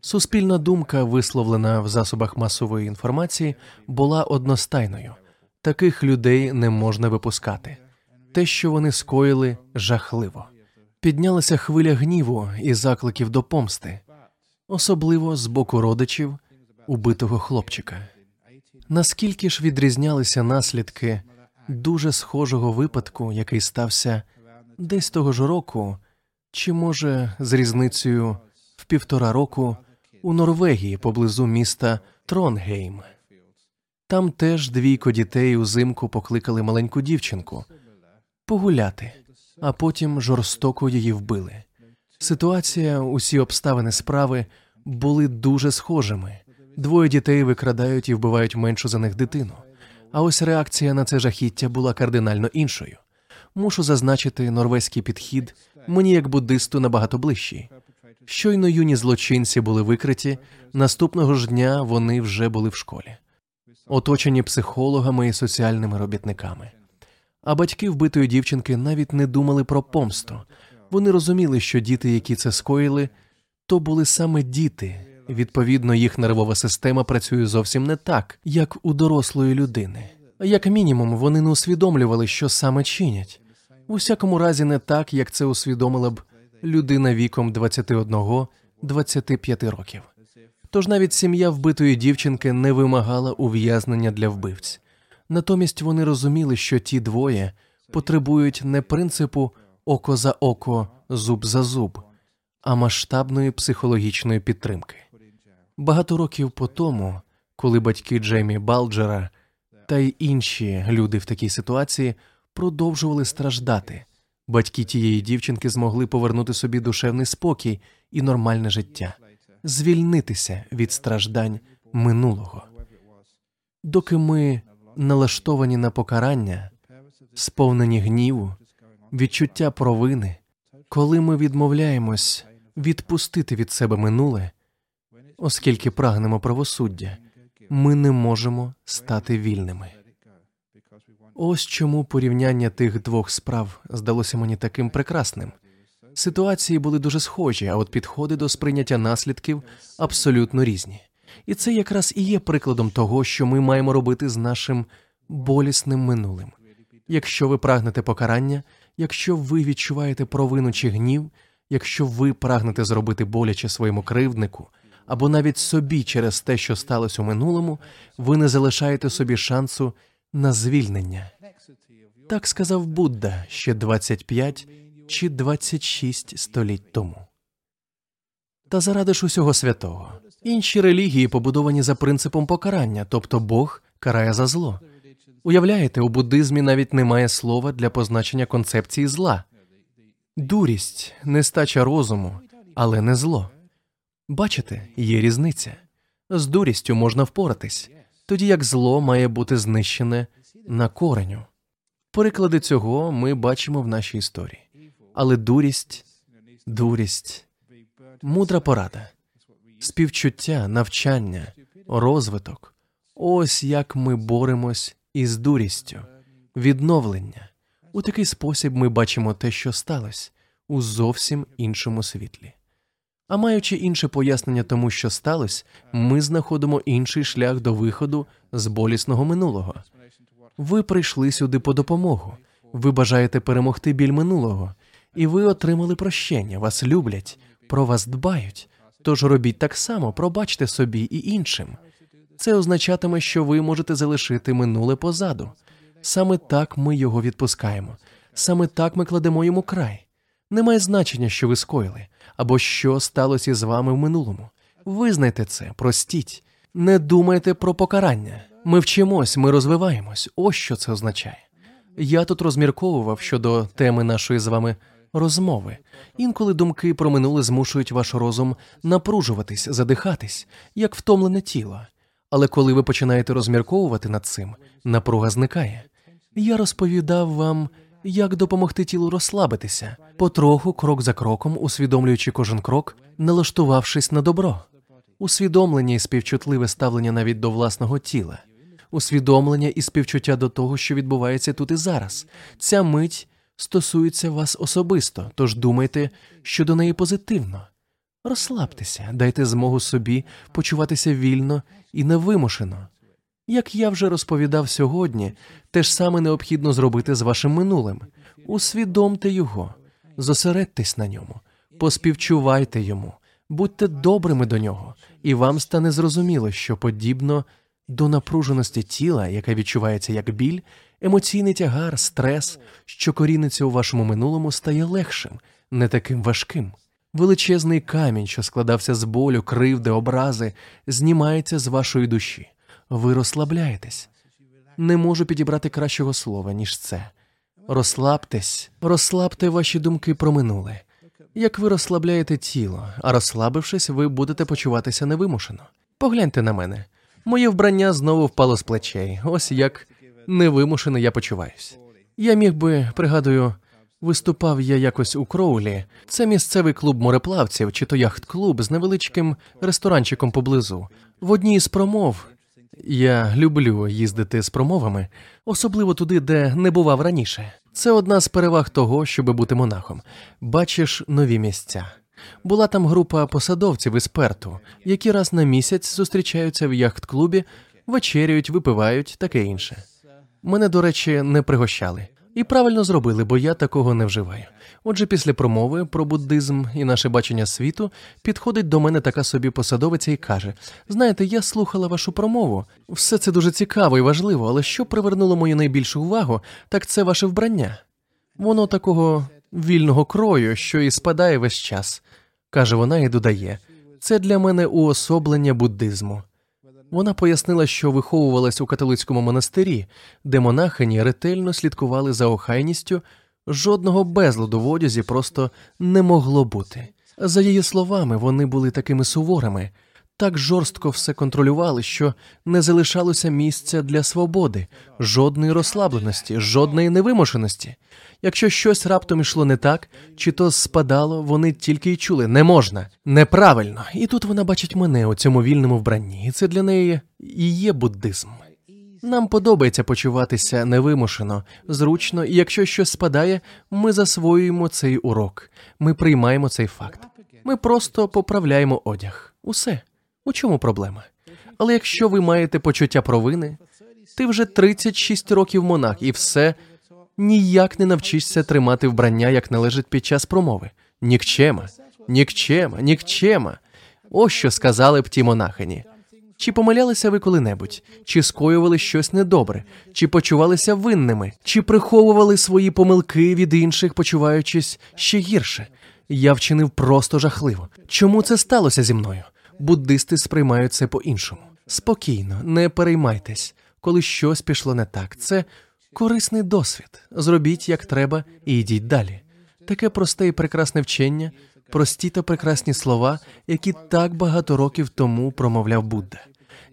Суспільна думка, висловлена в засобах масової інформації, була одностайною таких людей не можна випускати. Те, що вони скоїли, жахливо. Піднялася хвиля гніву і закликів до помсти, особливо з боку родичів убитого хлопчика. Наскільки ж відрізнялися наслідки дуже схожого випадку, який стався десь того ж року, чи може з різницею в півтора року у Норвегії поблизу міста Тронгейм. Там теж двійко дітей узимку покликали маленьку дівчинку погуляти, а потім жорстоко її вбили. Ситуація, усі обставини справи були дуже схожими. Двоє дітей викрадають і вбивають меншу за них дитину. А ось реакція на це жахіття була кардинально іншою. Мушу зазначити, норвезький підхід мені як буддисту набагато ближчий. Щойно юні злочинці були викриті, наступного ж дня вони вже були в школі, оточені психологами і соціальними робітниками. А батьки вбитої дівчинки навіть не думали про помсту. Вони розуміли, що діти, які це скоїли, то були саме діти. Відповідно, їх нервова система працює зовсім не так, як у дорослої людини. Як мінімум, вони не усвідомлювали, що саме чинять. У всякому разі, не так, як це усвідомила б людина віком 21-25 років. Тож навіть сім'я вбитої дівчинки не вимагала ув'язнення для вбивць. Натомість вони розуміли, що ті двоє потребують не принципу око за око, зуб за зуб, а масштабної психологічної підтримки. Багато років по тому, коли батьки Джеймі Балджера та й інші люди в такій ситуації продовжували страждати, батьки тієї дівчинки змогли повернути собі душевний спокій і нормальне життя, звільнитися від страждань минулого. Доки ми налаштовані на покарання, сповнені гніву, відчуття провини, коли ми відмовляємось відпустити від себе минуле, оскільки прагнемо правосуддя, ми не можемо стати вільними. Ось чому порівняння тих двох справ здалося мені таким прекрасним. Ситуації були дуже схожі, а от підходи до сприйняття наслідків абсолютно різні. І це якраз і є прикладом того, що ми маємо робити з нашим болісним минулим. Якщо ви прагнете покарання, якщо ви відчуваєте провину чи гнів, якщо ви прагнете зробити боляче своєму кривднику або навіть собі через те, що сталося у минулому, ви не залишаєте собі шансу на звільнення. Так сказав Будда ще 25 чи 26 століть тому. Та заради ж усього святого. Інші релігії побудовані за принципом покарання, тобто Бог карає за зло. Уявляєте, у буддизмі навіть немає слова для позначення концепції зла. Дурість, нестача розуму, але не зло. Бачите, є різниця. З дурістю можна впоратись, тоді як зло має бути знищене на кореню. Приклади цього ми бачимо в нашій історії. Але дурість, дурість, мудра порада, співчуття, навчання, розвиток ось як ми боремось із дурістю, відновлення. У такий спосіб ми бачимо те, що сталося, у зовсім іншому світлі. А маючи інше пояснення тому, що сталося, ми знаходимо інший шлях до виходу з болісного минулого. Ви прийшли сюди по допомогу. Ви бажаєте перемогти біль минулого, і ви отримали прощення. Вас люблять, про вас дбають. Тож робіть так само, пробачте собі і іншим. Це означатиме, що ви можете залишити минуле позаду. Саме так ми його відпускаємо. Саме так ми кладемо йому край. Немає значення, що ви скоїли, або що сталося з вами в минулому. Визнайте це, простіть, не думайте про покарання. Ми вчимось, ми розвиваємось. Ось що це означає. Я тут розмірковував щодо теми нашої з вами розмови. Інколи думки про минуле змушують ваш розум напружуватись, задихатись, як втомлене тіло. Але коли ви починаєте розмірковувати над цим, напруга зникає. Я розповідав вам, як допомогти тілу розслабитися, потроху, крок за кроком, усвідомлюючи кожен крок, налаштувавшись на добро, усвідомлення і співчутливе ставлення навіть до власного тіла, усвідомлення і співчуття до того, що відбувається тут і зараз. Ця мить стосується вас особисто, тож думайте щодо неї позитивно. Розслабтеся, дайте змогу собі почуватися вільно і невимушено. Як я вже розповідав сьогодні, те ж саме необхідно зробити з вашим минулим. Усвідомте його, зосередьтесь на ньому, поспівчувайте йому, будьте добрими до нього, і вам стане зрозуміло, що подібно до напруженості тіла, яка відчувається як біль, емоційний тягар, стрес, що коріниться у вашому минулому, стає легшим, не таким важким. Величезний камінь, що складався з болю, кривди, образи, знімається з вашої душі. Ви розслабляєтесь. Не можу підібрати кращого слова, ніж це. Розслабтесь, розслабте ваші думки про минуле. Як ви розслабляєте тіло, а розслабившись, ви будете почуватися невимушено. Погляньте на мене. Моє вбрання знову впало з плечей. Ось як невимушено я почуваюсь. Я міг би, пригадую, виступав я якось у Кроулі. Це місцевий клуб мореплавців чи то яхт-клуб з невеличким ресторанчиком поблизу. В одній із промов я люблю їздити з промовами, особливо туди, де не бував раніше. Це одна з переваг того, щоб бути монахом. Бачиш нові місця. Була там група посадовців із Перту, які раз на місяць зустрічаються в яхт-клубі, вечерюють, випивають, таке інше. Мене, до речі, не пригощали. І правильно зробили, бо я такого не вживаю. Отже, після промови про буддизм і наше бачення світу підходить до мене така собі посадовиця і каже: Знаєте, я слухала вашу промову. Все це дуже цікаво і важливо, але що привернуло мою найбільшу увагу, так це ваше вбрання. Воно такого вільного крою, що і спадає весь час, каже вона і додає. Це для мене уособлення буддизму. Вона пояснила, що виховувалась у католицькому монастирі, де монахині ретельно слідкували за охайністю, жодного безладу в одязі просто не могло бути. За її словами, вони були такими суворими, так жорстко все контролювали, що не залишалося місця для свободи, жодної розслабленості, жодної невимушеності. Якщо щось раптом ішло не так, чи то спадало, вони тільки й чули не можна, неправильно. І тут вона бачить мене у цьому вільному вбранні, і це для неї і є буддизм. Нам подобається почуватися невимушено, зручно, і якщо щось спадає, ми засвоюємо цей урок, ми приймаємо цей факт. Ми просто поправляємо одяг. Усе. У чому проблема? Але якщо ви маєте почуття провини, ти вже 36 років монах, і все ніяк не навчишся тримати вбрання, як належить під час промови. Нікчема, нікчема, нікчема. Ось що сказали б ті монахині. Чи помилялися ви коли-небудь, чи скоювали щось недобре, чи почувалися винними, чи приховували свої помилки від інших, почуваючись ще гірше? Я вчинив просто жахливо. Чому це сталося зі мною? Буддисти сприймають це по-іншому. Спокійно, не переймайтесь, коли щось пішло не так. Це корисний досвід. Зробіть як треба і йдіть далі. Таке просте і прекрасне вчення, прості та прекрасні слова, які так багато років тому промовляв Будда.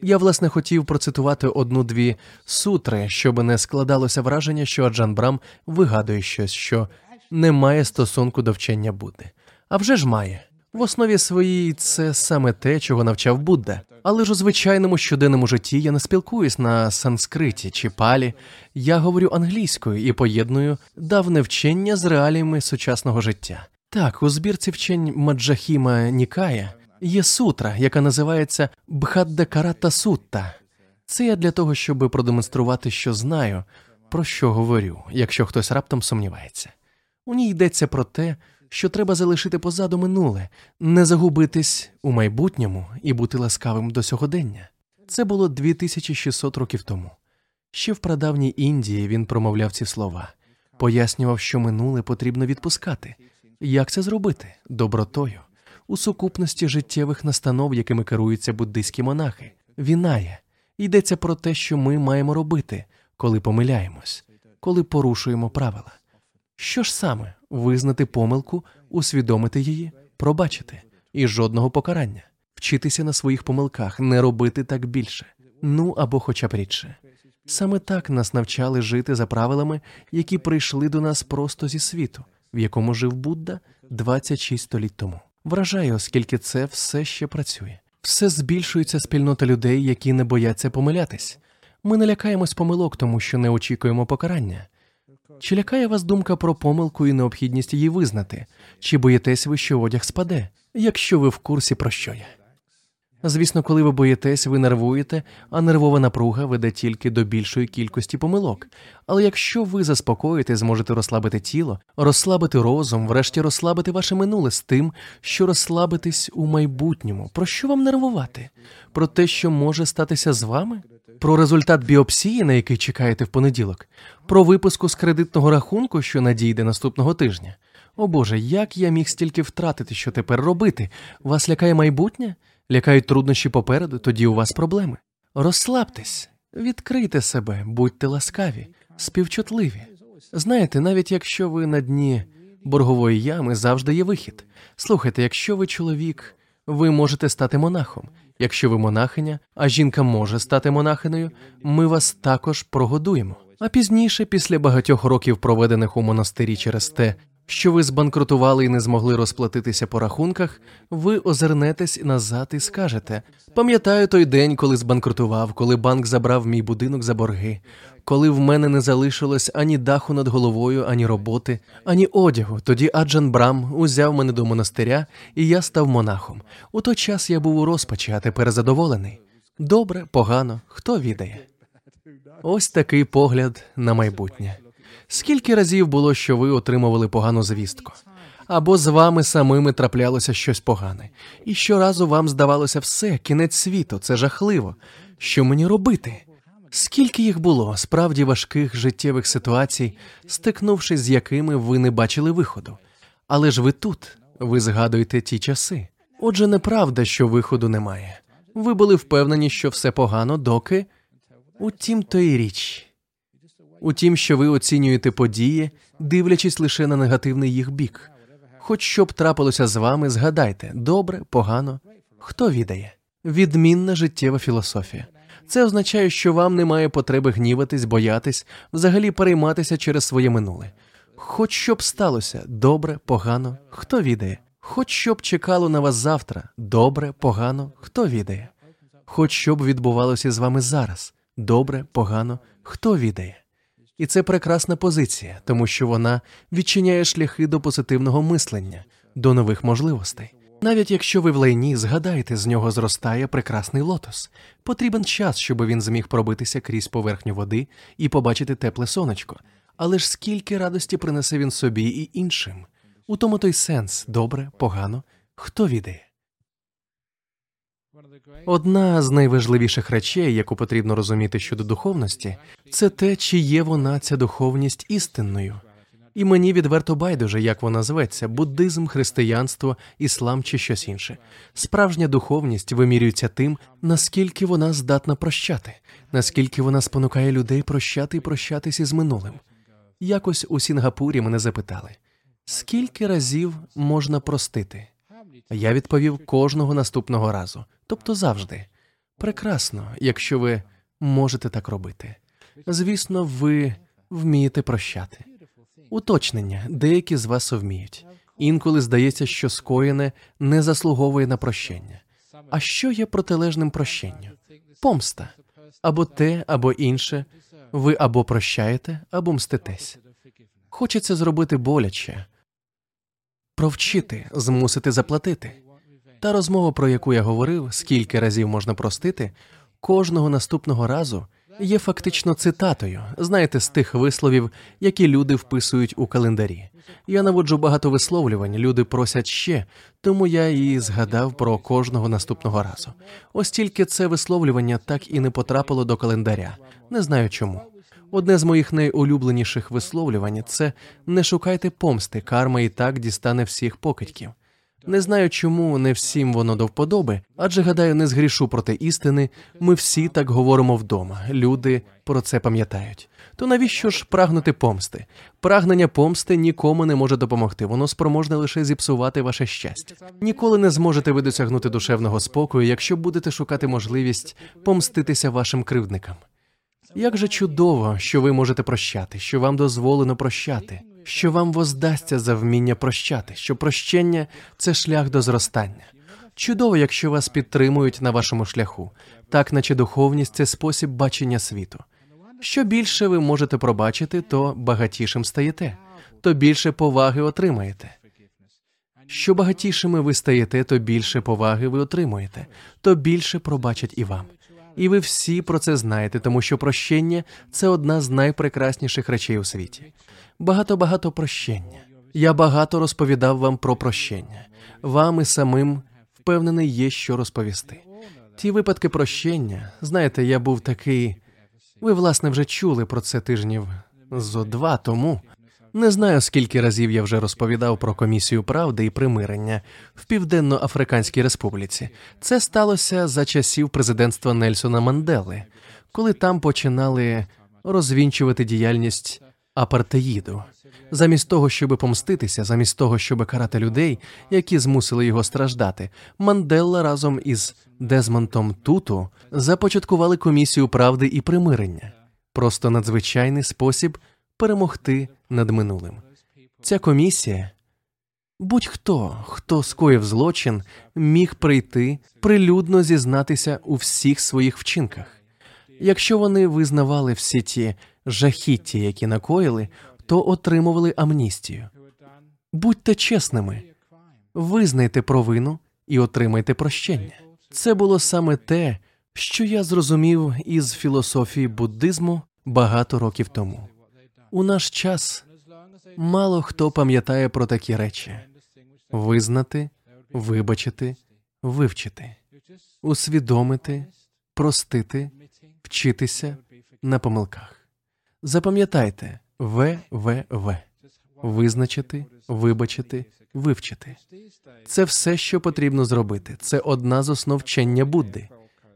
Я власне хотів процитувати одну-дві сутри, щоб не складалося враження, що Аджан Брам вигадує щось, що не має стосунку до вчення Будди. А вже ж має. В основі своїй це саме те, чого навчав Будда. Але ж у звичайному щоденному житті я не спілкуюсь на санскриті чи палі. Я говорю англійською і поєдную давне вчення з реаліями сучасного життя. Так, у збірці вчень Маджахіма Нікая є сутра, яка називається Бхаддакарата Сутта. Це я для того, щоб продемонструвати, що знаю, про що говорю, якщо хтось раптом сумнівається. У ній йдеться про те, що треба залишити позаду минуле, не загубитись у майбутньому і бути ласкавим до сьогодення. Це було 2600 років тому. Ще в прадавній Індії він промовляв ці слова, пояснював, що минуле потрібно відпускати. Як це зробити? Добротою, у сукупності життєвих настанов, якими керуються буддийські монахи. Вінає йдеться про те, що ми маємо робити, коли помиляємось, коли порушуємо правила. Що ж саме визнати помилку, усвідомити її, пробачити, і жодного покарання, вчитися на своїх помилках, не робити так більше, ну або хоча б рідше. Саме так нас навчали жити за правилами, які прийшли до нас просто зі світу, в якому жив Будда 26 століть тому. Вражає, оскільки це все ще працює. Все збільшується спільнота людей, які не бояться помилятись. Ми не лякаємось помилок, тому що не очікуємо покарання. Чи лякає вас думка про помилку і необхідність її визнати? Чи боїтесь ви, що одяг спаде, якщо ви в курсі про що я? Звісно, коли ви боїтесь, ви нервуєте, а нервова напруга веде тільки до більшої кількості помилок. Але якщо ви заспокоїте, зможете розслабити тіло, розслабити розум, врешті розслабити ваше минуле з тим, що розслабитись у майбутньому, про що вам нервувати? Про те, що може статися з вами? Про результат біопсії, на який чекаєте в понеділок, про випуску з кредитного рахунку, що надійде наступного тижня. О Боже, як я міг стільки втратити, що тепер робити? Вас лякає майбутнє? Лякають труднощі попереду, тоді у вас проблеми. Розслабтесь, відкрийте себе, будьте ласкаві, співчутливі. Знаєте, навіть якщо ви на дні боргової ями завжди є вихід. Слухайте, якщо ви чоловік, ви можете стати монахом. Якщо ви монахиня, а жінка може стати монахиною, ми вас також прогодуємо. А пізніше, після багатьох років, проведених у монастирі через те, що ви збанкрутували і не змогли розплатитися по рахунках, ви озирнетесь назад і скажете: пам'ятаю той день, коли збанкрутував, коли банк забрав мій будинок за борги, коли в мене не залишилось ані даху над головою, ані роботи, ані одягу. Тоді Аджан Брам узяв мене до монастиря, і я став монахом. У той час я був у розпачі, а тепер задоволений. Добре, погано, хто відає. Ось такий погляд на майбутнє. Скільки разів було, що ви отримували погану звістку? Або з вами самими траплялося щось погане, і щоразу вам здавалося все, кінець світу, це жахливо. Що мені робити? Скільки їх було справді важких життєвих ситуацій, стикнувшись з якими ви не бачили виходу? Але ж ви тут, ви згадуєте ті часи. Отже, неправда, що виходу немає. Ви були впевнені, що все погано, доки утім то й річ. Утім, що ви оцінюєте події, дивлячись лише на негативний їх бік. Хоч що б трапилося з вами, згадайте добре, погано, хто відає. Відмінна життєва філософія. Це означає, що вам немає потреби гніватись, боятись, взагалі перейматися через своє минуле. Хоч що б сталося, добре, погано, хто відає. Хоч що б чекало на вас завтра, добре, погано, хто відає. Хоч що б відбувалося з вами зараз добре, погано, хто відає? І це прекрасна позиція, тому що вона відчиняє шляхи до позитивного мислення, до нових можливостей. Навіть якщо ви в лайні згадаєте, з нього зростає прекрасний лотос. Потрібен час, щоб він зміг пробитися крізь поверхню води і побачити тепле сонечко. Але ж скільки радості принесе він собі і іншим? У тому той сенс добре, погано, хто відає? Одна з найважливіших речей, яку потрібно розуміти щодо духовності, це те, чи є вона ця духовність істинною. І мені відверто байдуже, як вона зветься: буддизм, християнство, іслам чи щось інше. Справжня духовність вимірюється тим, наскільки вона здатна прощати, наскільки вона спонукає людей прощати і прощатись із минулим. Якось у Сінгапурі мене запитали, скільки разів можна простити? Я відповів кожного наступного разу, тобто завжди. Прекрасно, якщо ви можете так робити. Звісно, ви вмієте прощати. Уточнення деякі з вас вміють. Інколи здається, що скоєне не заслуговує на прощення. А що є протилежним прощенню? Помста або те, або інше. Ви або прощаєте, або мститесь. Хочеться зробити боляче, провчити, змусити заплатити. Та розмова, про яку я говорив, скільки разів можна простити, кожного наступного разу є фактично цитатою, знаєте, з тих висловів, які люди вписують у календарі. Я наводжу багато висловлювань, люди просять ще, тому я і згадав про кожного наступного разу. Ось тільки це висловлювання так і не потрапило до календаря. Не знаю чому. Одне з моїх найулюбленіших висловлювань це не шукайте помсти, карма і так дістане всіх покидьків. Не знаю, чому не всім воно до вподоби, адже гадаю, не згрішу проти істини. Ми всі так говоримо вдома. Люди про це пам'ятають. То навіщо ж прагнути помсти? Прагнення помсти нікому не може допомогти. Воно спроможне лише зіпсувати ваше щастя. Ніколи не зможете ви досягнути душевного спокою, якщо будете шукати можливість помститися вашим кривдникам. Як же чудово, що ви можете прощати, що вам дозволено прощати, що вам воздасться за вміння прощати, що прощення це шлях до зростання. Чудово, якщо вас підтримують на вашому шляху, так наче духовність це спосіб бачення світу. Що більше ви можете пробачити, то багатішим стаєте, то більше поваги отримаєте. Що багатішими ви стаєте, то більше поваги ви отримуєте, то більше пробачать і вам. І ви всі про це знаєте, тому що прощення це одна з найпрекрасніших речей у світі. Багато багато прощення. Я багато розповідав вам про прощення. Вам і самим впевнений є що розповісти. Ті випадки прощення, знаєте, я був такий. Ви, власне, вже чули про це тижнів зо два тому. Не знаю, скільки разів я вже розповідав про комісію правди і примирення в Південно-Африканській Республіці. Це сталося за часів президентства Нельсона Мандели, коли там починали розвінчувати діяльність апартеїду. Замість того, щоб помститися, замість того, щоб карати людей, які змусили його страждати, Манделла разом із Дезмонтом Туту започаткували комісію правди і примирення. Просто надзвичайний спосіб перемогти над минулим. Ця комісія, будь-хто, хто скоїв злочин, міг прийти прилюдно зізнатися у всіх своїх вчинках. Якщо вони визнавали всі ті жахіття, які накоїли, то отримували амністію. Будьте чесними, визнайте провину і отримайте прощення. Це було саме те, що я зрозумів із філософії буддизму багато років тому. У наш час мало хто пам'ятає про такі речі: визнати, вибачити, вивчити, усвідомити, простити, вчитися на помилках. Запам'ятайте ВВВ. Визначити, вибачити, вивчити. Це все, що потрібно зробити. Це одна з основ вчення Будди.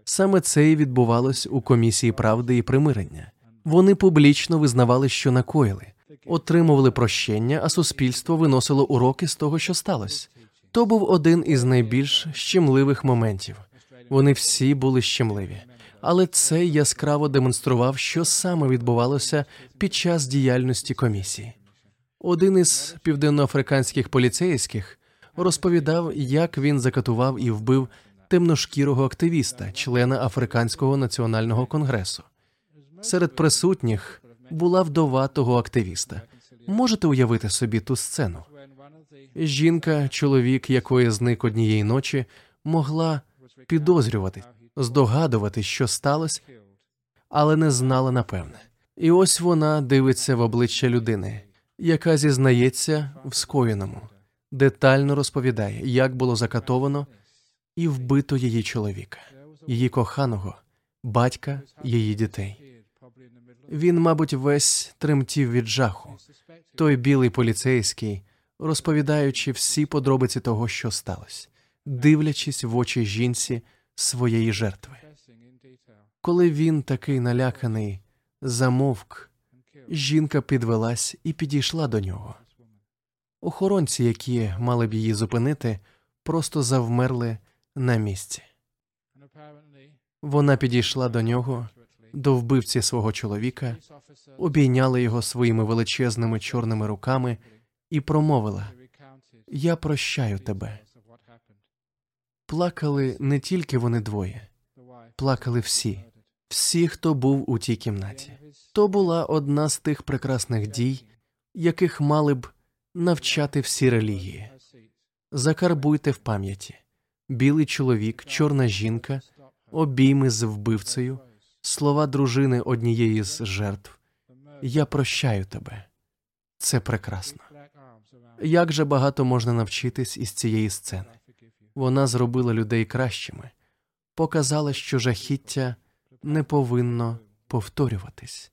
Саме це і відбувалось у комісії правди і примирення. Вони публічно визнавали, що накоїли, отримували прощення, а суспільство виносило уроки з того, що сталося. То був один із найбільш щемливих моментів. Вони всі були щемливі, але це яскраво демонстрував, що саме відбувалося під час діяльності комісії. Один із південноафриканських поліцейських розповідав, як він закатував і вбив темношкірого активіста, члена Африканського національного конгресу. Серед присутніх була вдова того активіста. Можете уявити собі ту сцену? Жінка, чоловік, якої зник однієї ночі, могла підозрювати, здогадувати, що сталося, але не знала напевне. І ось вона дивиться в обличчя людини, яка зізнається в скоєному, детально розповідає, як було закатовано і вбито її чоловіка, її коханого, батька її дітей. Він, мабуть, весь тремтів від жаху. Той білий поліцейський, розповідаючи всі подробиці того, що сталося, дивлячись в очі жінці своєї жертви. Коли він такий наляканий, замовк, жінка підвелась і підійшла до нього. Охоронці, які мали б її зупинити, просто завмерли на місці. Вона підійшла до нього, до вбивці свого чоловіка, обійняла його своїми величезними чорними руками і промовила: Я прощаю тебе. Плакали не тільки вони двоє, плакали всі, всі, хто був у тій кімнаті. То була одна з тих прекрасних дій, яких мали б навчати всі релігії. Закарбуйте в пам'яті білий чоловік, чорна жінка, обійми з вбивцею, слова дружини однієї з жертв. Я прощаю тебе. Це прекрасно. Як же багато можна навчитись із цієї сцени? Вона зробила людей кращими, показала, що жахіття не повинно повторюватись.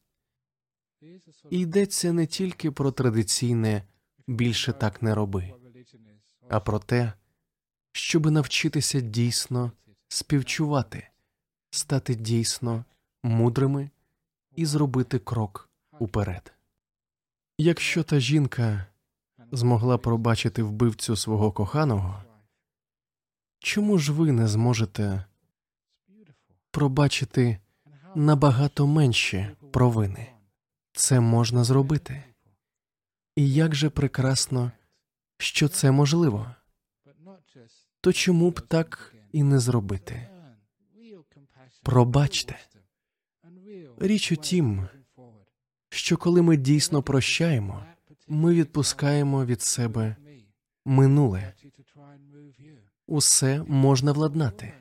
І йдеться не тільки про традиційне більше так не роби, а про те, щоб навчитися дійсно співчувати, стати дійсно мудрими і зробити крок уперед. Якщо та жінка змогла пробачити вбивцю свого коханого, чому ж ви не зможете пробачити набагато менші провини? Це можна зробити. І як же прекрасно, що це можливо, то чому б так і не зробити? Пробачте. Річ у тім, що коли ми дійсно прощаємо, ми відпускаємо від себе минуле. Усе можна владнати.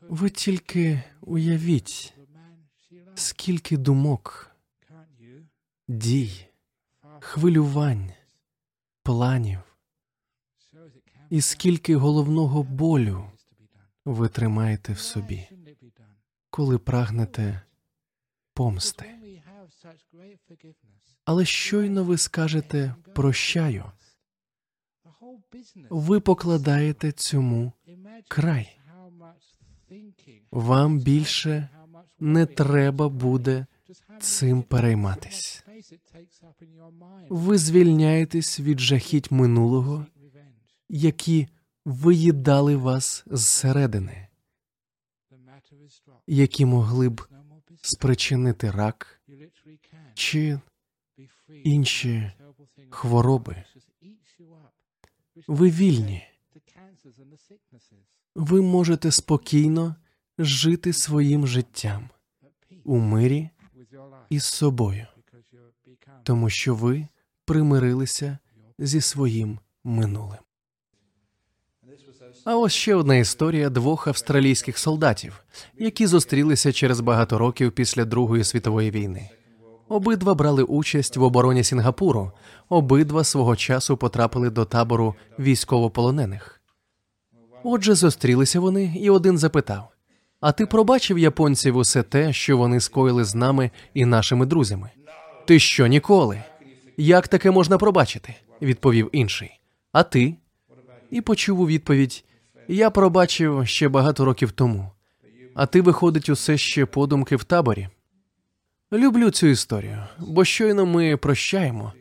Ви тільки уявіть, скільки думок, дій, хвилювань, планів, і скільки головного болю ви тримаєте в собі, коли прагнете помсти. Але щойно ви скажете прощаю, ви покладаєте цьому край. Вам більше не треба буде цим перейматись. Ви звільняєтесь від жахіть минулого, які виїдали вас зсередини, які могли б спричинити рак чи інші хвороби. Ви вільні. Ви можете спокійно жити своїм життям у мирі із собою, тому що ви примирилися зі своїм минулим. А ось ще одна історія двох австралійських солдатів, які зустрілися через багато років після Другої світової війни. Обидва брали участь в обороні Сінгапуру, обидва свого часу потрапили до табору військовополонених. Отже, зустрілися вони, і один запитав: А ти пробачив японців усе те, що вони скоїли з нами і нашими друзями? Ти що ніколи? Як таке можна пробачити? відповів інший. А ти? І почув у відповідь: Я пробачив ще багато років тому. А ти, виходить, усе ще подумки в таборі. Люблю цю історію, бо щойно ми прощаємо.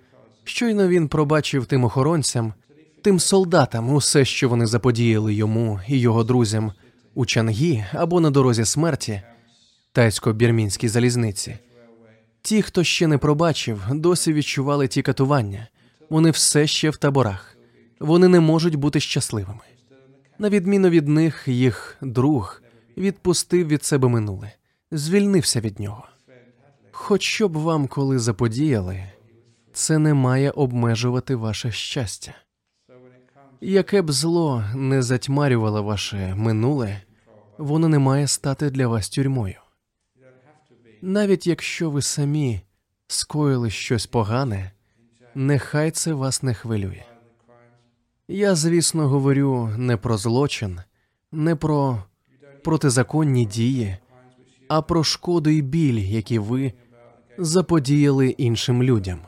Щойно він пробачив тим охоронцям, тим солдатам усе, що вони заподіяли йому і його друзям у Чангі або на дорозі смерті, тайсько-бірмінській залізниці. Ті, хто ще не пробачив, досі відчували ті катування. Вони все ще в таборах. Вони не можуть бути щасливими. На відміну від них, їх друг відпустив від себе минуле, звільнився від нього. Хоч що б вам коли заподіяли, це не має обмежувати ваше щастя. Яке б зло не затьмарювало ваше минуле, воно не має стати для вас тюрмою. Навіть якщо ви самі скоїли щось погане, нехай це вас не хвилює. Я, звісно, говорю не про злочин, не про протизаконні дії, а про шкоду і біль, які ви заподіяли іншим людям.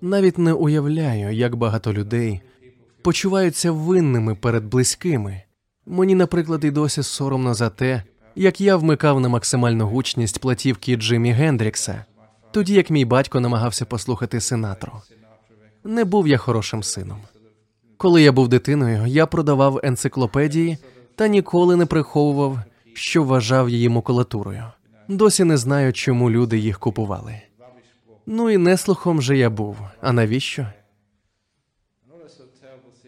Навіть не уявляю, як багато людей почуваються винними перед близькими. Мені, наприклад, і досі соромно за те, як я вмикав на максимальну гучність платівки Джиммі Гендрікса, тоді як мій батько намагався послухати сенатору. Не був я хорошим сином. Коли я був дитиною, я продавав енциклопедії та ніколи не приховував, що вважав її макулатурою. Досі не знаю, чому люди їх купували. Ну і неслухом же я був. А навіщо?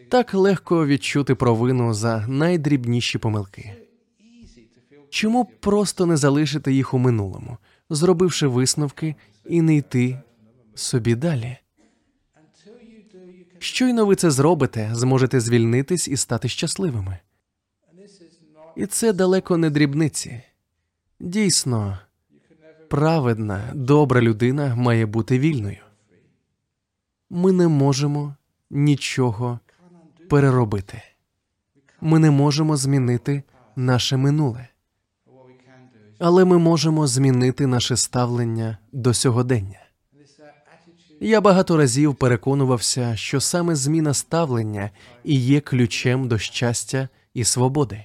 Так легко відчути провину за найдрібніші помилки. Чому просто не залишити їх у минулому, зробивши висновки і не йти собі далі? Щойно ви це зробите, зможете звільнитись і стати щасливими. І це далеко не дрібниці. Дійсно, праведна, добра людина має бути вільною. Ми не можемо нічого переробити. Ми не можемо змінити наше минуле, але ми можемо змінити наше ставлення до сьогодення. Я багато разів переконувався, що саме зміна ставлення і є ключем до щастя і свободи.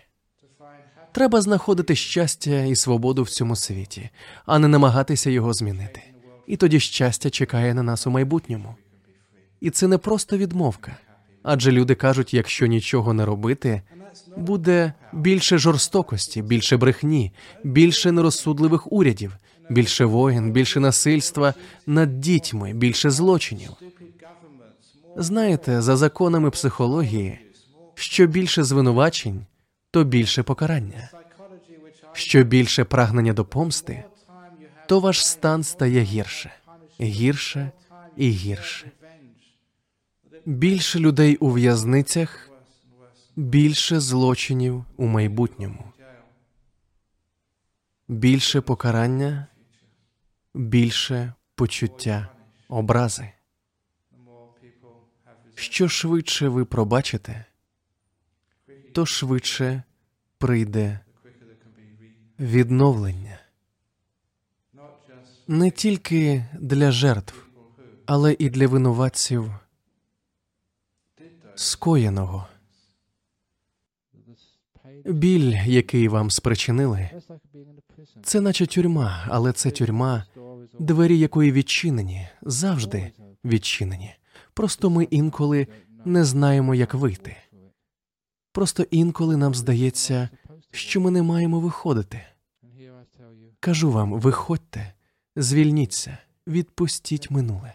Треба знаходити щастя і свободу в цьому світі, а не намагатися його змінити. І тоді щастя чекає на нас у майбутньому. І це не просто відмовка. Адже люди кажуть, якщо нічого не робити, буде більше жорстокості, більше брехні, більше нерозсудливих урядів, більше воїн, більше насильства над дітьми, більше злочинів. Знаєте, за законами психології, що більше звинувачень, то більше покарання. Що більше прагнення до помсти, то ваш стан стає гірше, гірше і гірше. Більше людей у в'язницях, більше злочинів у майбутньому, більше покарання, більше почуття образи. Що швидше ви пробачите, то швидше прийде відновлення не тільки для жертв, але і для винуватців скоєного. Біль, який вам спричинили, це наче тюрма, але це тюрма, двері якої відчинені, завжди відчинені. Просто ми інколи не знаємо, як вийти. Просто інколи нам здається, що ми не маємо виходити. Кажу вам, виходьте, звільніться, відпустіть минуле.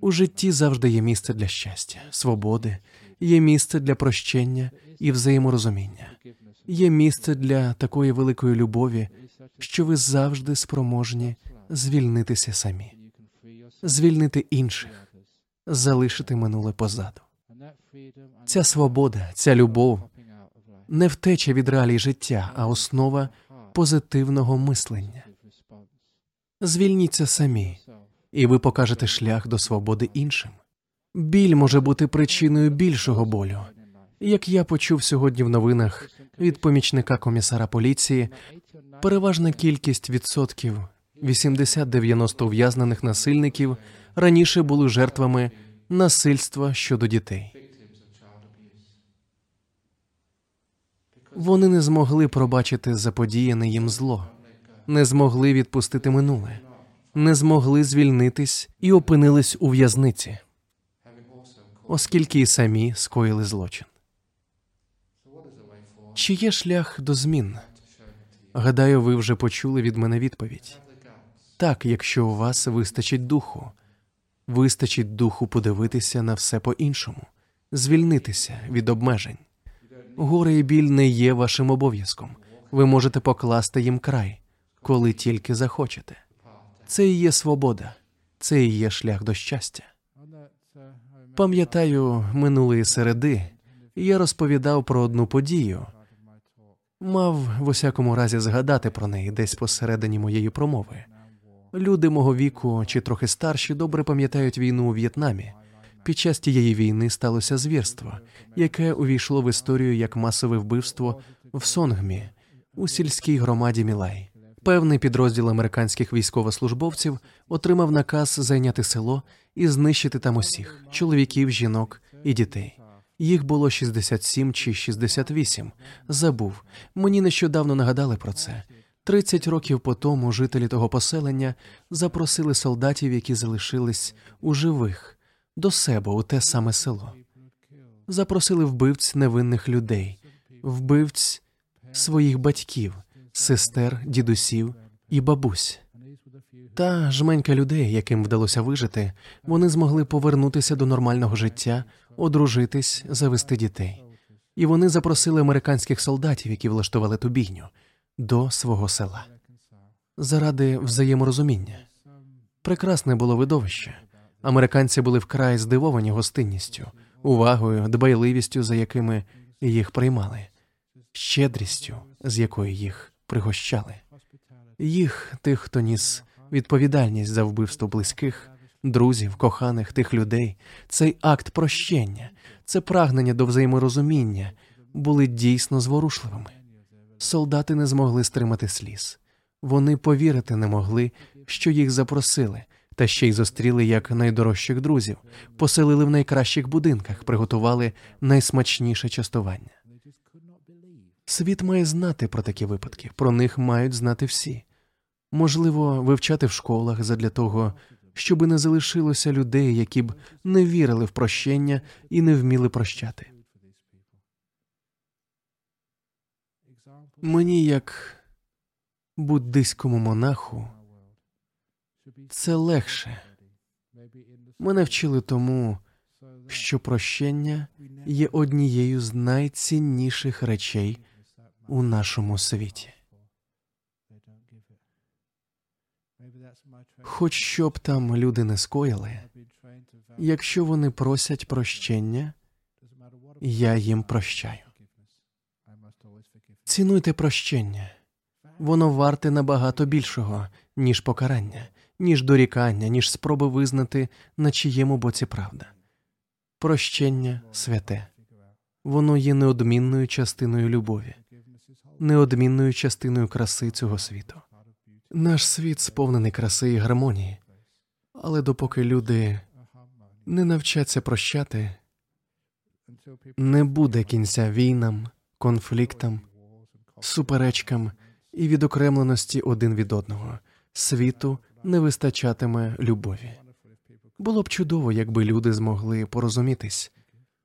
У житті завжди є місце для щастя, свободи, є місце для прощення і взаєморозуміння, є місце для такої великої любові, що ви завжди спроможні звільнитися самі, звільнити інших, залишити минуле позаду. Ця свобода, ця любов не втеча від реалій життя, а основа позитивного мислення. Звільніться самі, і ви покажете шлях до свободи іншим. Біль може бути причиною більшого болю. Як я почув сьогодні в новинах від помічника комісара поліції, переважна кількість відсотків 80-90 ув'язнених насильників раніше були жертвами насильства щодо дітей. Вони не змогли пробачити заподіяне їм зло, не змогли відпустити минуле, не змогли звільнитись і опинились у в'язниці, оскільки і самі скоїли злочин. Чи є шлях до змін? Гадаю, ви вже почули від мене відповідь. Так, якщо у вас вистачить духу, вистачить духу подивитися на все по-іншому, звільнитися від обмежень. Горе і біль не є вашим обов'язком. Ви можете покласти їм край, коли тільки захочете. Це і є свобода, це і є шлях до щастя. Пам'ятаю, минулої середи я розповідав про одну подію. Мав в усякому разі згадати про неї десь посередині моєї промови. Люди мого віку чи трохи старші добре пам'ятають війну у В'єтнамі. Під час тієї війни сталося звірство, яке увійшло в історію як масове вбивство в Сонгмі у сільській громаді Мілай. Певний підрозділ американських військовослужбовців отримав наказ зайняти село і знищити там усіх чоловіків, жінок і дітей. Їх було 67 чи 68. Забув. Мені нещодавно нагадали про це. 30 років по тому жителі того поселення запросили солдатів, які залишились у живих, до себе у те саме село. Запросили вбивць невинних людей, вбивць своїх батьків, сестер, дідусів і бабусь. Та жменька людей, яким вдалося вижити, вони змогли повернутися до нормального життя, одружитись, завести дітей. І вони запросили американських солдатів, які влаштували ту бійню, до свого села заради взаєморозуміння. Прекрасне було видовище. Американці були вкрай здивовані гостинністю, увагою, дбайливістю, за якими їх приймали, щедрістю, з якою їх пригощали. Їх, тих, хто ніс відповідальність за вбивство близьких, друзів, коханих тих людей, цей акт прощення, це прагнення до взаєморозуміння були дійсно зворушливими. Солдати не змогли стримати сліз. Вони повірити не могли, що їх запросили, та ще й зустріли як найдорожчих друзів, поселили в найкращих будинках, приготували найсмачніше частування. Світ має знати про такі випадки, про них мають знати всі. Можливо, вивчати в школах задля того, щоби не залишилося людей, які б не вірили в прощення і не вміли прощати. Мені, як буддийському монаху, це легше. Мене вчили тому, що прощення є однією з найцінніших речей у нашому світі. Хоч що б там люди не скоїли, якщо вони просять прощення, я їм прощаю. Цінуйте прощення, воно варте набагато більшого, ніж покарання, ніж дорікання, ніж спроби визнати, на чиєму боці правда. Прощення святе, воно є неодмінною частиною любові, неодмінною частиною краси цього світу. Наш світ сповнений краси і гармонії, але допоки люди не навчаться прощати, не буде кінця війнам, конфліктам, суперечкам і відокремленості один від одного. Світу не вистачатиме любові. Було б чудово, якби люди змогли порозумітись,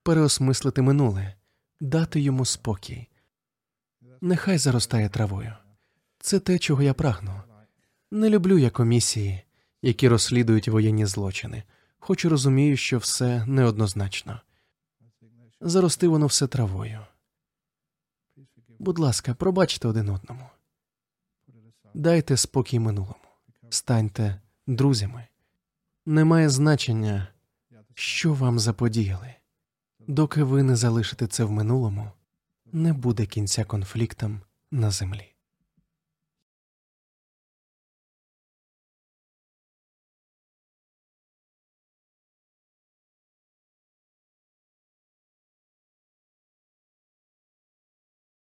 переосмислити минуле, дати йому спокій. Нехай заростає травою. Це те, чого я прагну. Не люблю я комісії, які розслідують воєнні злочини, хоч і розумію, що все неоднозначно. Зарости воно все травою. Будь ласка, пробачте один одному. Дайте спокій минулому, станьте друзями. Немає значення, що вам заподіяли. Доки ви не залишите це в минулому, не буде кінця конфліктам на землі.